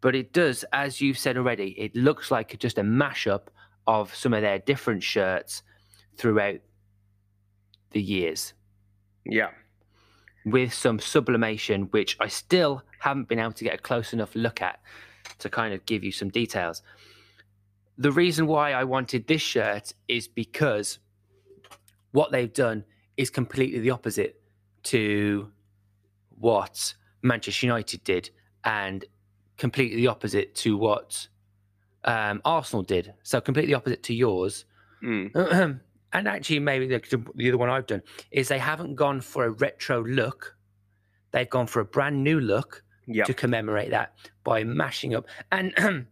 but it does, as you've said already, it looks like just a mashup of some of their different shirts throughout the years yeah. with some sublimation, which I still haven't been able to get a close enough look at to kind of give you some details. The reason why I wanted this shirt is because what they've done is completely the opposite to what Manchester United did, and completely the opposite to what um, Arsenal did. So completely opposite to yours. Mm. and actually, maybe the, the other one I've done is they haven't gone for a retro look. They've gone for a brand new look Yeah. to commemorate that by mashing up. And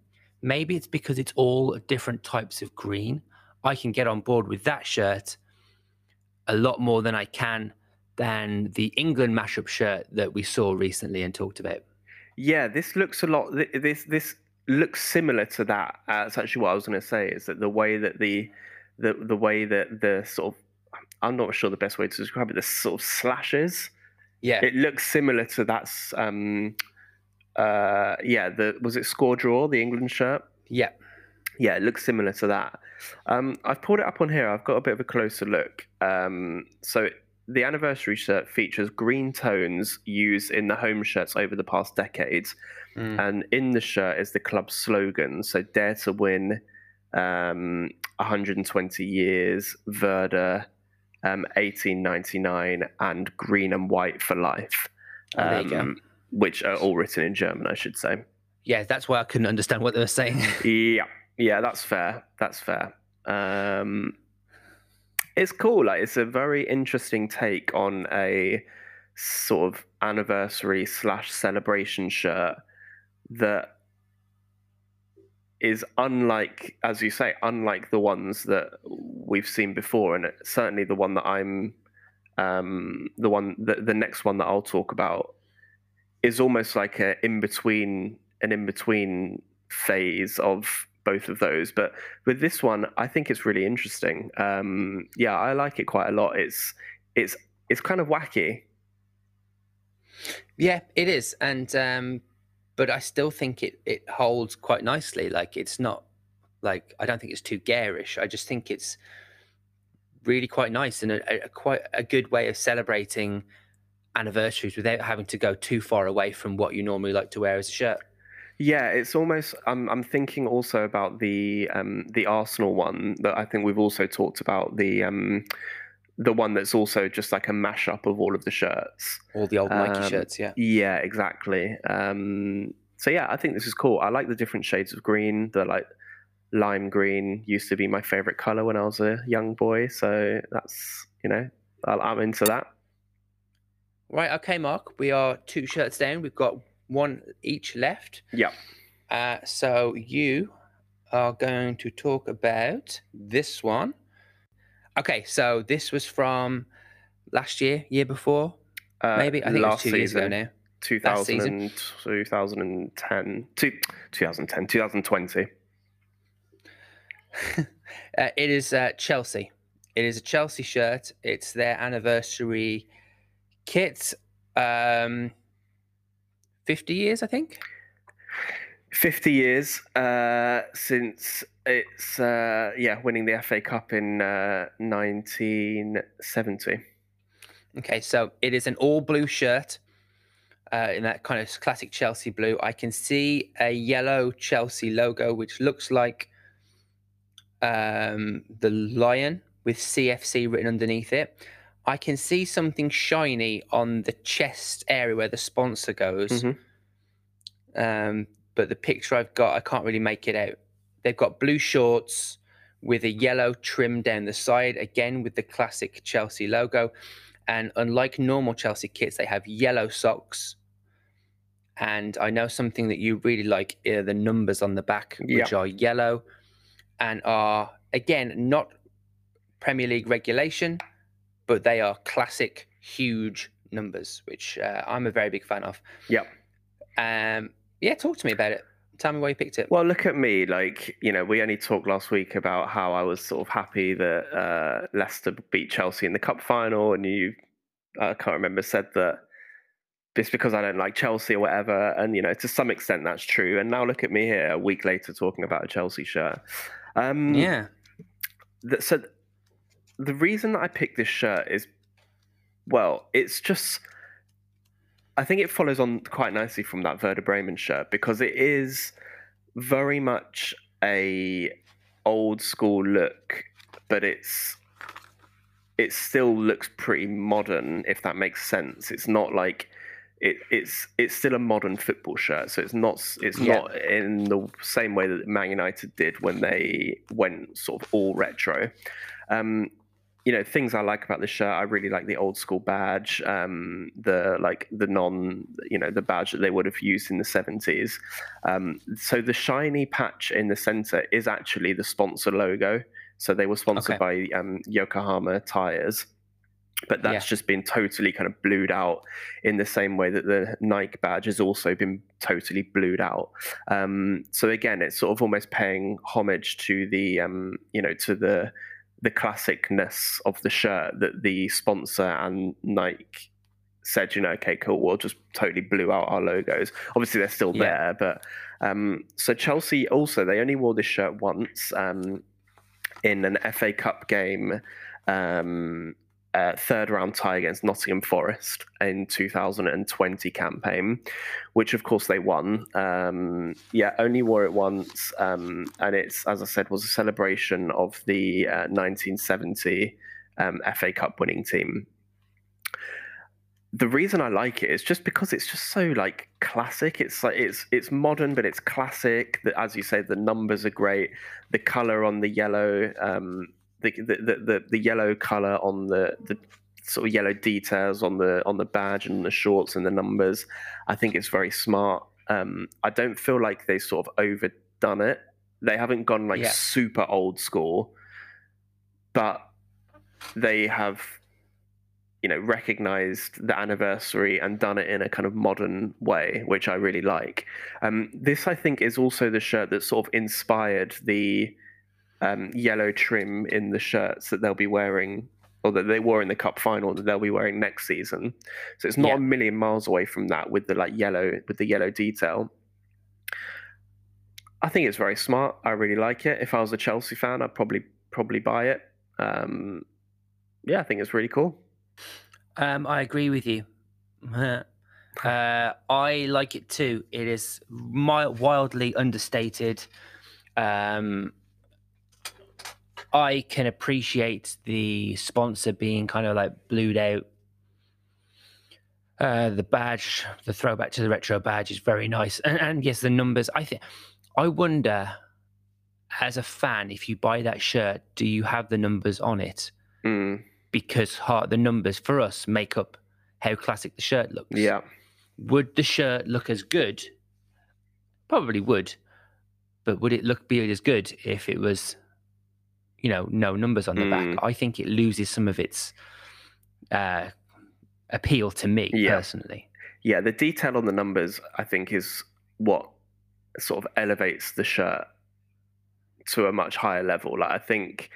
maybe it's because it's all different types of green. I can get on board with that shirt a lot more than I can than the England mashup shirt that we saw recently and talked about. Yeah, this looks a lot. This this looks similar to that. Uh, that's actually what I was going to say. Is that the way that the the the way that the sort of I'm not sure the best way to describe it. The sort of slashes. Yeah. It looks similar to that's um uh yeah the was it score draw the England shirt yeah. yeah it looks similar to that um I've pulled it up on here I've got a bit of a closer look um so the anniversary shirt features green tones used in the home shirts over the past decades, Mm. and in the shirt is the club's slogan. So dare to win, um, 120 years, Werder, um, 1899, and green and white for life. Oh, there you go. Which are all written in German, I should say. Yeah, that's why I couldn't understand what they were saying. Yeah, yeah, that's fair. That's fair. Um, it's cool. Like, it's a very interesting take on a sort of anniversary slash celebration shirt that is unlike, as you say, unlike the ones that we've seen before, and certainly the one that I'm, um, the one, the, the next one that I'll talk about is almost like a in between, an in between phase of both of those. But with this one, I think it's really interesting. Um, yeah, I like it quite a lot. It's it's it's kind of wacky. Yeah, it is, and um, but I still think it it holds quite nicely. Like it's not like I don't think it's too garish. I just think it's really quite nice and a, a quite a good way of celebrating anniversaries without having to go too far away from what you normally like to wear as a shirt. Yeah, it's almost. I'm I'm thinking also about the um, the Arsenal one that I think we've also talked about the um, the one that's also just like a mashup of all of the shirts. All the old Nike Um, shirts, yeah. Yeah, exactly. Um, so yeah, I think this is cool. I like the different shades of green. The like lime green used to be my favorite color when I was a young boy. So that's you know I'm into that. Right, okay, Mark. We are two shirts down. We've got one each left. Yeah. Uh, so you are going to talk about this one. Okay, so this was from last year, year before, Uh, maybe. I think it was last two years ago now. 2000 season. 2010, two, 2010, 2020. Uh, it is uh, Chelsea. It is a Chelsea shirt. It's their anniversary kit. Um, 50 years, I think. 50 years uh, since it's uh, yeah winning the FA Cup in uh, 1970. Okay, so it is an all blue shirt uh, in that kind of classic Chelsea blue. I can see a yellow Chelsea logo, which looks like um, the lion with CFC written underneath it. I can see something shiny on the chest area where the sponsor goes. Mhm. Um, but the picture I've got, I can't really make it out. They've got blue shorts with a yellow trim down the side, again with the classic Chelsea logo. And unlike normal Chelsea kits, they have yellow socks. And I know something that you really like are the numbers on the back, which are yellow and are, again, not Premier League regulation, but they are classic, huge numbers, which uh, I'm a very big fan of. Yep. Um, yeah, talk to me about it. Tell me why you picked it. Well, look at me. Like, you know, we only talked last week about how I was sort of happy that uh, Leicester beat Chelsea in the cup final, and you, I can't remember, said that just because I don't like Chelsea or whatever. And, you know, to some extent that's true. And now look at me here a week later talking about a Chelsea shirt. Um, yeah. th- so the reason that I picked this shirt is, well, it's just. I think it follows on quite nicely from that Werder Bremen shirt because it is very much a old school look, but it's it still looks pretty modern if that makes sense. It's not like it, it's it's still a modern football shirt, so it's not it's Yeah. not in the same way that Man United did when they went sort of all retro. Um, you know things I like about the shirt. I really like the old school badge, um, the like the non, you know, the badge that they would have used in the seventies. Um, so the shiny patch in the center is actually the sponsor logo. So they were sponsored by um, Yokohama tires, but that's Yeah. just been totally kind of blued out in the same way that the Nike badge has also been totally blued out. Um, so again, it's sort of almost paying homage to the, um, you know, to the the classicness of the shirt that the sponsor and Nike said, you know, okay, cool, we'll just totally blew out our logos. Obviously, they're still Yeah. there, but um, so Chelsea also they only wore this shirt once um, in an FA Cup game um, uh, third round tie against Nottingham Forest in 2020 campaign, which of course they won. Um, yeah, only wore it once, um, and it's as I said was a celebration of the uh, 1970 um, FA Cup winning team. The reason I like it is just because it's just so like classic. It's like it's it's modern, but it's classic. As you say, the numbers are great. The color on the yellow um, the the the, the yellow color on the the sort of yellow details on the on the badge and the shorts and the numbers. I think it's very smart. Um, I don't feel like they sort of overdone it. They haven't gone like yeah. super old school, but they have, you know, recognized the anniversary and done it in a kind of modern way, which I really like. Um, this, I think, is also the shirt that sort of inspired the um, yellow trim in the shirts that they'll be wearing or that they wore in the cup final that they'll be wearing next season. So it's not yeah. a million miles away from that with the like yellow with the yellow detail. I think it's very smart. I really like it. If I was a Chelsea fan, I'd probably probably buy it. Um, yeah, I think it's really cool. Um, I agree with you. uh, I like it too. It is wildly understated. Um, I can appreciate the sponsor being kind of like blued out. Uh, the badge, the throwback to the retro badge is very nice, and, and yes, the numbers. I think. I wonder, as a fan, if you buy that shirt, do you have the numbers on it? Mm. Because heart, the numbers for us make up how classic the shirt looks. Yeah. Would the shirt look as good? Probably would, but would it look be as good if it was you know, no numbers on the mm. back, I think it loses some of its uh, appeal to me yeah. personally. Yeah, the detail on the numbers, I think, is what sort of elevates the shirt to a much higher level. Like, I think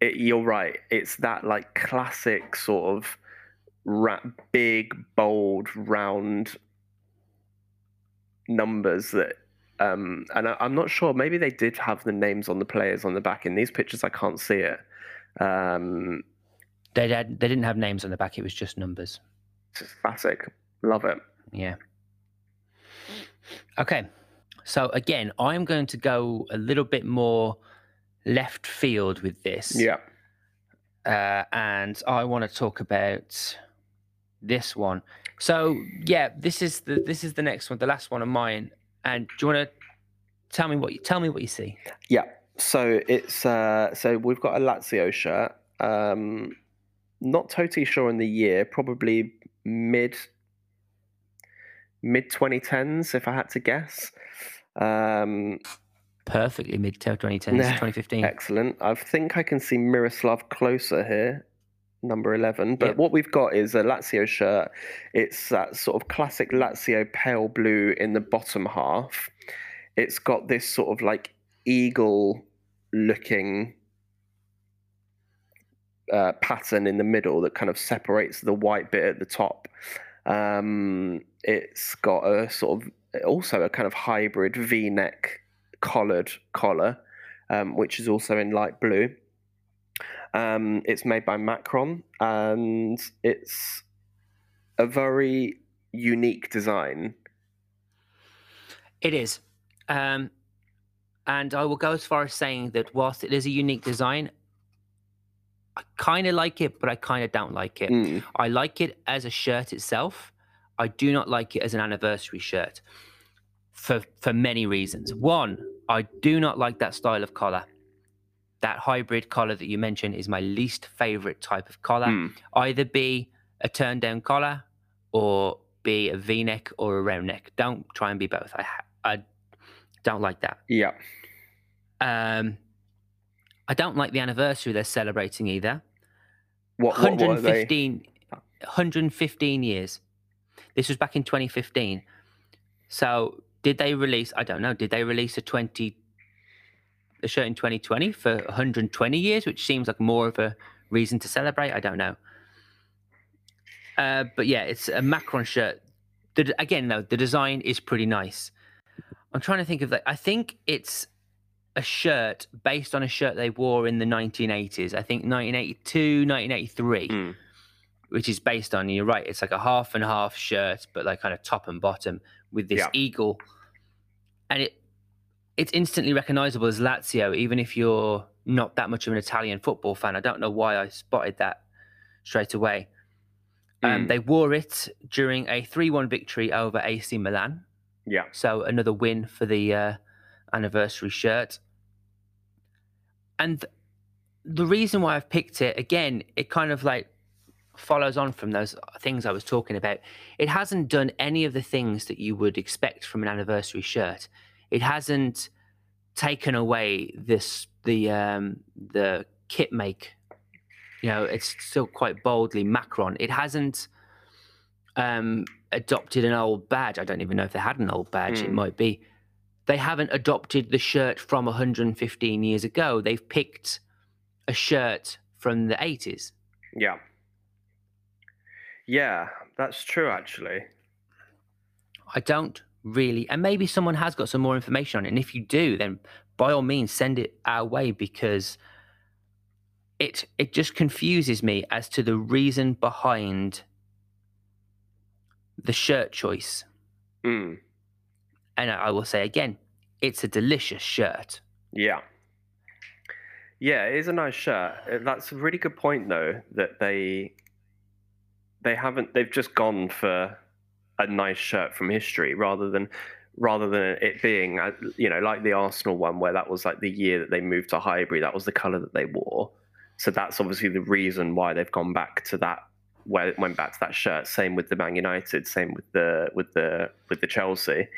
it, you're right. It's that like classic sort of ra- big, bold, round numbers that um, and I, am not sure. Maybe they did have the names on the players on the back. In these pictures, I can't see it. Um, they had, they didn't have names on the back. It was just numbers. Classic. Love it. Yeah. Okay. So again, I'm going to go a little bit more left field with this. Yeah. Uh, and I want to talk about this one. So yeah, this is the this is the next one, the last one of mine. And do you want to tell me what you tell me what you see? Yeah. So it's uh, so we've got a Lazio shirt. Um, not totally sure in the year, probably mid mid 2010s if I had to guess. Um, Perfectly mid 2010s, 2015. Excellent. I think I can see Miroslav Klose here number 11. But yep. what we've got is a Lazio shirt. It's that sort of classic Lazio pale blue in the bottom half. It's got this sort of like eagle looking uh, pattern in the middle that kind of separates the white bit at the top. Um, it's got a sort of also a kind of hybrid V neck collared collar, um, which is also in light blue. Um, it's made by Macron, and it's a very unique design. It is. Um, and I will go as far as saying that whilst it is a unique design, I kind of like it, but I kind of don't like it. Mm. I like it as a shirt itself. I do not like it as an anniversary shirt for for many reasons. One, I do not like that style of collar that hybrid collar that you mentioned is my least favorite type of collar. Mm. Either be a turn down collar or be a V neck or a round neck. Don't try and be both. I I don't like that. Yeah. Um, I don't like the anniversary they're celebrating either. What, what 115, 115 years. This was back in 2015. So did they release? I don't know. Did they release a 20 the shirt in 2020 for 120 years, which seems like more of a reason to celebrate. I don't know. Uh, but yeah, it's a Macron shirt. The, again, though, the design is pretty nice. I'm trying to think of that. I think it's a shirt based on a shirt they wore in the 1980s. I think 1982, 1983. Mm. which is based on you're right. It's like a half and half shirt, but like kind of top and bottom with this Yeah. eagle, and it it's instantly recognizable as Lazio, even if you're not that much of an Italian football fan. I don't know why I spotted that straight away. Um, Mm. They wore it during a 3 1 victory over AC Milan. Yeah. So another win for the uh, anniversary shirt. And the reason why I've picked it, again, it kind of like follows on from those things I was talking about. It hasn't done any of the things that you would expect from an anniversary shirt. It hasn't taken away this the um, the kit make. You know, it's still quite boldly Macron. It hasn't um, adopted an old badge. I don't even know if they had an old badge. It Mm. might be. They haven't adopted the shirt from 115 years ago. They've picked a shirt from the 80s. Yeah. Yeah, that's true actually. I don't really, and maybe someone has got some more information on it. And if you do, then by all means send it our way because it it just confuses me as to the reason behind the shirt choice. Mm. And I will say again, it's a delicious shirt. Yeah. Yeah, it is a nice shirt. Uh, That's a really good point though that they they haven't they've just gone for a nice shirt from history rather than rather than it being uh, you know like the Arsenal one where that was like the year that they moved to Highbury that was the color that they wore. So that's obviously the reason why they've gone back to that where it went back to that shirt. Same with the Man United, same with the with the with the Chelsea.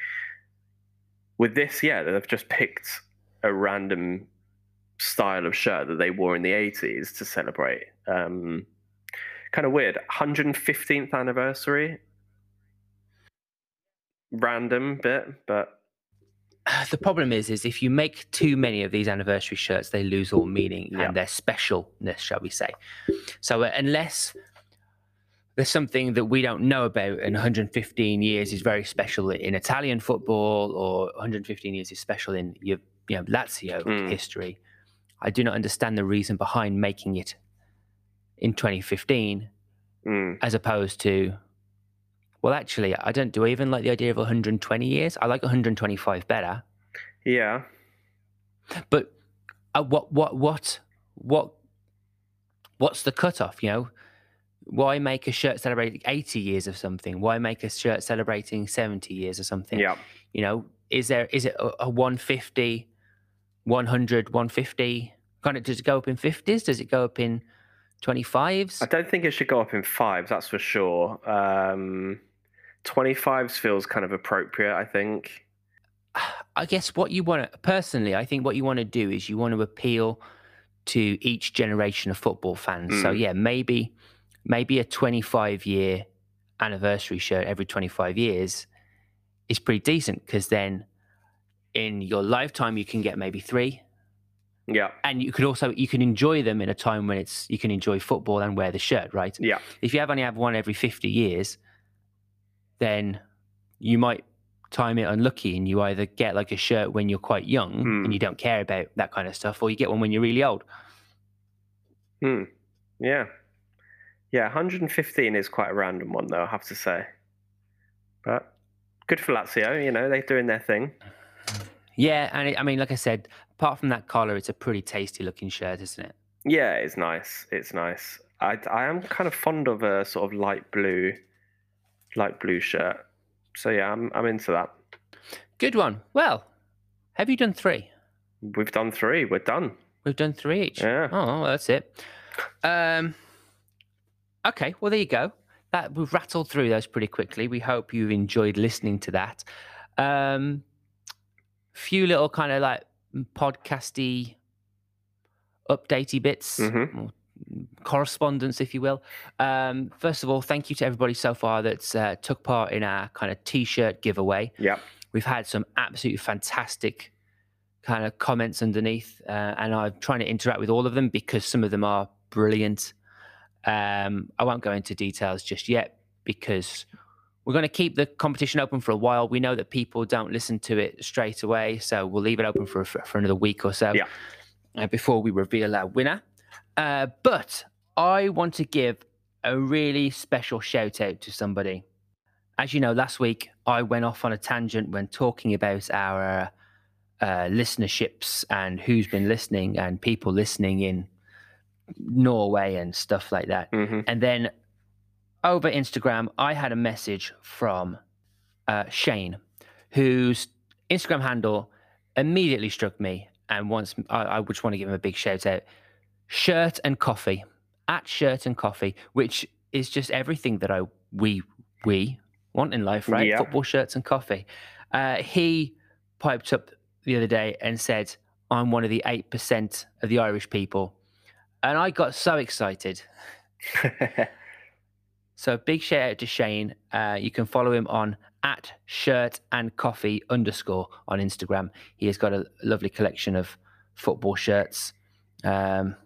With this, yeah, they've just picked a random style of shirt that they wore in the 80s to celebrate. Um, kind of weird. 115th anniversary. Random bit, but The problem is, is if you make too many of these anniversary shirts, they lose all meaning Yeah. and their specialness, shall we say? So uh, unless there's something that we don't know about, and 115 years is very special in Italian football, or 115 years is special in your, you know, Lazio Mm. history, I do not understand the reason behind making it in 2015 mm, as opposed to. Well, actually, I don't. Do I even like the idea of 120 years? I like 125 better. yeah. But uh, what what what what what's the cutoff? You know, why make a shirt celebrating 80 years of something? Why make a shirt celebrating 70 years or something? Yeah. You know, is there is it a, a 150, 100, 150? Kind of does it go up in 50s? Does it go up in 25s? I don't think it should go up in fives, that's for sure. Um, 25s feels kind of appropriate, I think. I guess what you want to personally, I think what you want to do is you want to appeal to each generation of football fans. So Mm. yeah, maybe maybe a 25 year anniversary shirt every 25 years is pretty decent because then in your lifetime you can get maybe three Yeah. and you could also you can enjoy them in a time when it's you can enjoy football and wear the shirt right Yeah. if you have only have one every 50 years then you might time it unlucky and you either get like a shirt when you're quite young Hmm. and you don't care about that kind of stuff or you get one when you're really old Hmm. Yeah. Yeah, 115 is quite a random one, though, I have to say. But good for Lazio, you know, they're doing their thing. yeah and it, i mean like i said apart from that collar it's a pretty tasty looking shirt isn't it Yeah, it's nice. It's nice. I, I am kind of fond of a sort of light blue, light blue shirt. So yeah, I'm I'm into that. good one well have you done three We've done three. We're done. we've done three each Yeah. oh well, that's it um okay well there you go that we've rattled through those pretty quickly we hope you've enjoyed listening to that um few little kind of like podcasty updatey bits Mhm. Or correspondence if you will. Um first of all thank you to everybody so far that's uh, took part in our kind of t-shirt giveaway. Yep. we've had some absolutely fantastic kind of comments underneath uh, and i'm trying to interact with all of them because some of them are brilliant. Um, i won't go into details just yet because we're going to keep the competition open for a while. We know that people don't listen to it straight away so we'll leave it open for, for, for another week or so Yeah. uh, before we reveal our winner uh, but i want to give a really special shout out to somebody. As you know, last week I went off on a tangent when talking about our uh, listenerships and who's been listening and people listening in Norway and stuff like that. hmm And then over Instagram, I had a message from uh, Shane, whose Instagram handle immediately struck me. And once I, I just want to give him a big shout out shirt and coffee at shirt and coffee, which is just everything that I we we want in life, right? Yeah. Football shirts and coffee. Uh, he piped up the other day and said, "I'm one of the eight percent of the Irish people," and I got so excited. So big shout out to Shane. Uh, you can follow him on at shirt and coffee underscore on Instagram. He has got a lovely collection of football shirts. Um,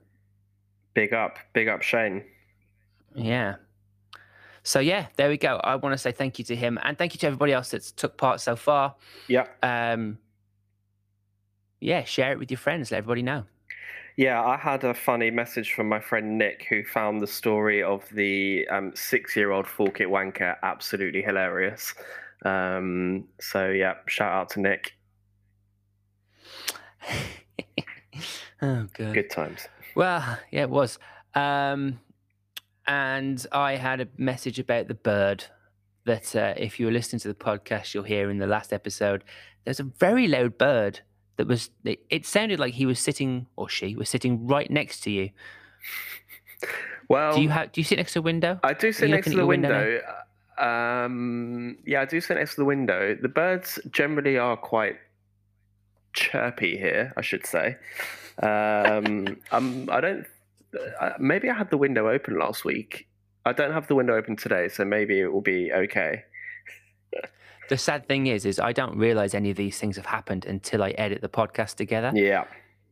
big up, big up, Shane. yeah. So yeah, there we go. I want to say thank you to him and thank you to everybody else that's took part so far. Yeah, Um, yeah, share it with your friends. Let everybody know. yeah. I had a funny message from my friend Nick, who found the story of the um, six-year-old Forkit wanker absolutely hilarious. Um, so yeah, shout out to Nick. oh, good. Good times. Well, yeah, it was. Um, and I had a message about the bird that uh, if you were listening to the podcast, you'll hear in the last episode. There's a very loud bird that was. It, it sounded like he was sitting, or she was sitting right next to you. Well, Do you have? Do you sit next to a window? I do sit next to the window window. Um, yeah, I do sit next to the window. The birds generally are quite chirpy here, I should say. Um, um, I don't. Uh, maybe I had the window open last week. I don't have the window open today, so maybe it will be okay. The sad thing is, is I don't realize any of these things have happened until I edit the podcast together. Yeah,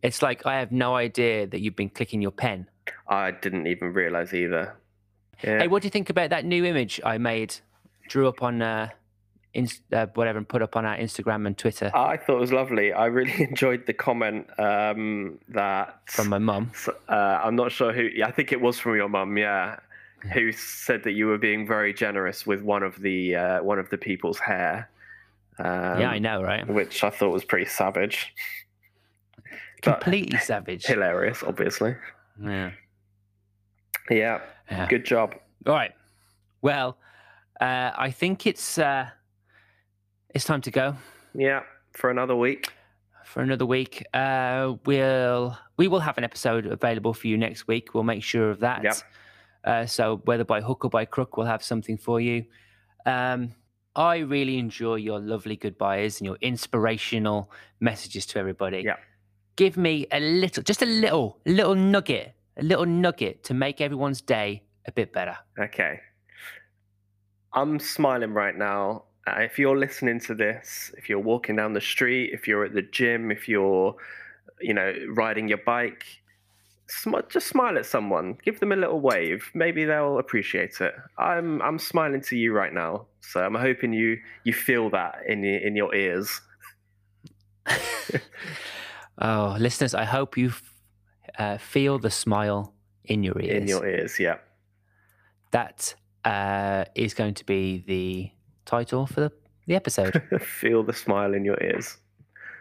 It's like I have no idea that you've been clicking your pen. I didn't even realize either. Yeah. Hey, what do you think about that new image I made, drew up on uh, inst- uh, whatever, and put up on our Instagram and Twitter I thought it was lovely. I really enjoyed the comment um, that from my mum? Uh, I'm not sure who. I think it was from your mum. Yeah, who said that you were being very generous with one of the uh, one of the people's hair. Um, yeah, I know, right? Which I thought was pretty savage. Completely savage. hilarious, obviously. Yeah. Yeah, yeah. good job. All right. Well, uh, I think it's uh, it's time to go Yeah, for another week. for another week. Uh, we'll we will have an episode available for you next week. We'll make sure of that. Yep. Uh, so whether by hook or by crook, we'll have something for you. Um, I really enjoy your lovely goodbyes and your inspirational messages to everybody. Yeah. Give me a little, just a little, little nugget, a little nugget to make everyone's day a bit better. Okay. I'm smiling right now. Uh, if you're listening to this, if you're walking down the street, if you're at the gym, if you're, you know, riding your bike, sm- just smile at someone. Give them a little wave. Maybe they'll appreciate it. I'm I'm smiling to you right now, so I'm hoping you you feel that in your, in your ears. Oh, listeners, I hope you f- uh, feel the smile in your ears. In your ears, yeah. That uh, is going to be the title for the, the episode. feel the smile in your ears.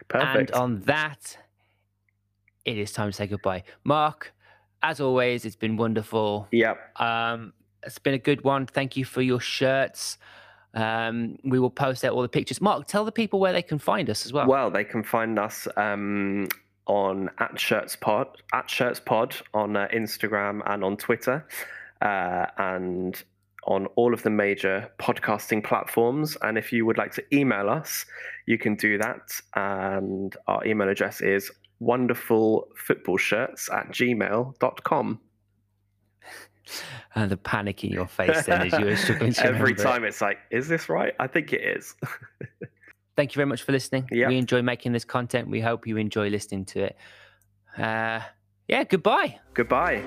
Perfect. And on that, it is time to say goodbye. Mark, as always, it's been wonderful. Yep. Um, it's been a good one. Thank you for your shirts. Um, we will post out all the pictures. Mark, tell the people where they can find us as well. Well, they can find us um, on at Shirts Pod, at Shirts Pod on uh, Instagram and on Twitter, uh, and on all of the major podcasting platforms. And if you would like to email us, you can do that. And our email address is wonderfulfootballshirts at gmail.com. and the panic in your face then as you were struggling to Every remember it. time it's like, is this right? I think it is. Thank you very much for listening. Yeah. We enjoy making this content. We hope you enjoy listening to it. Uh, yeah, goodbye. Goodbye.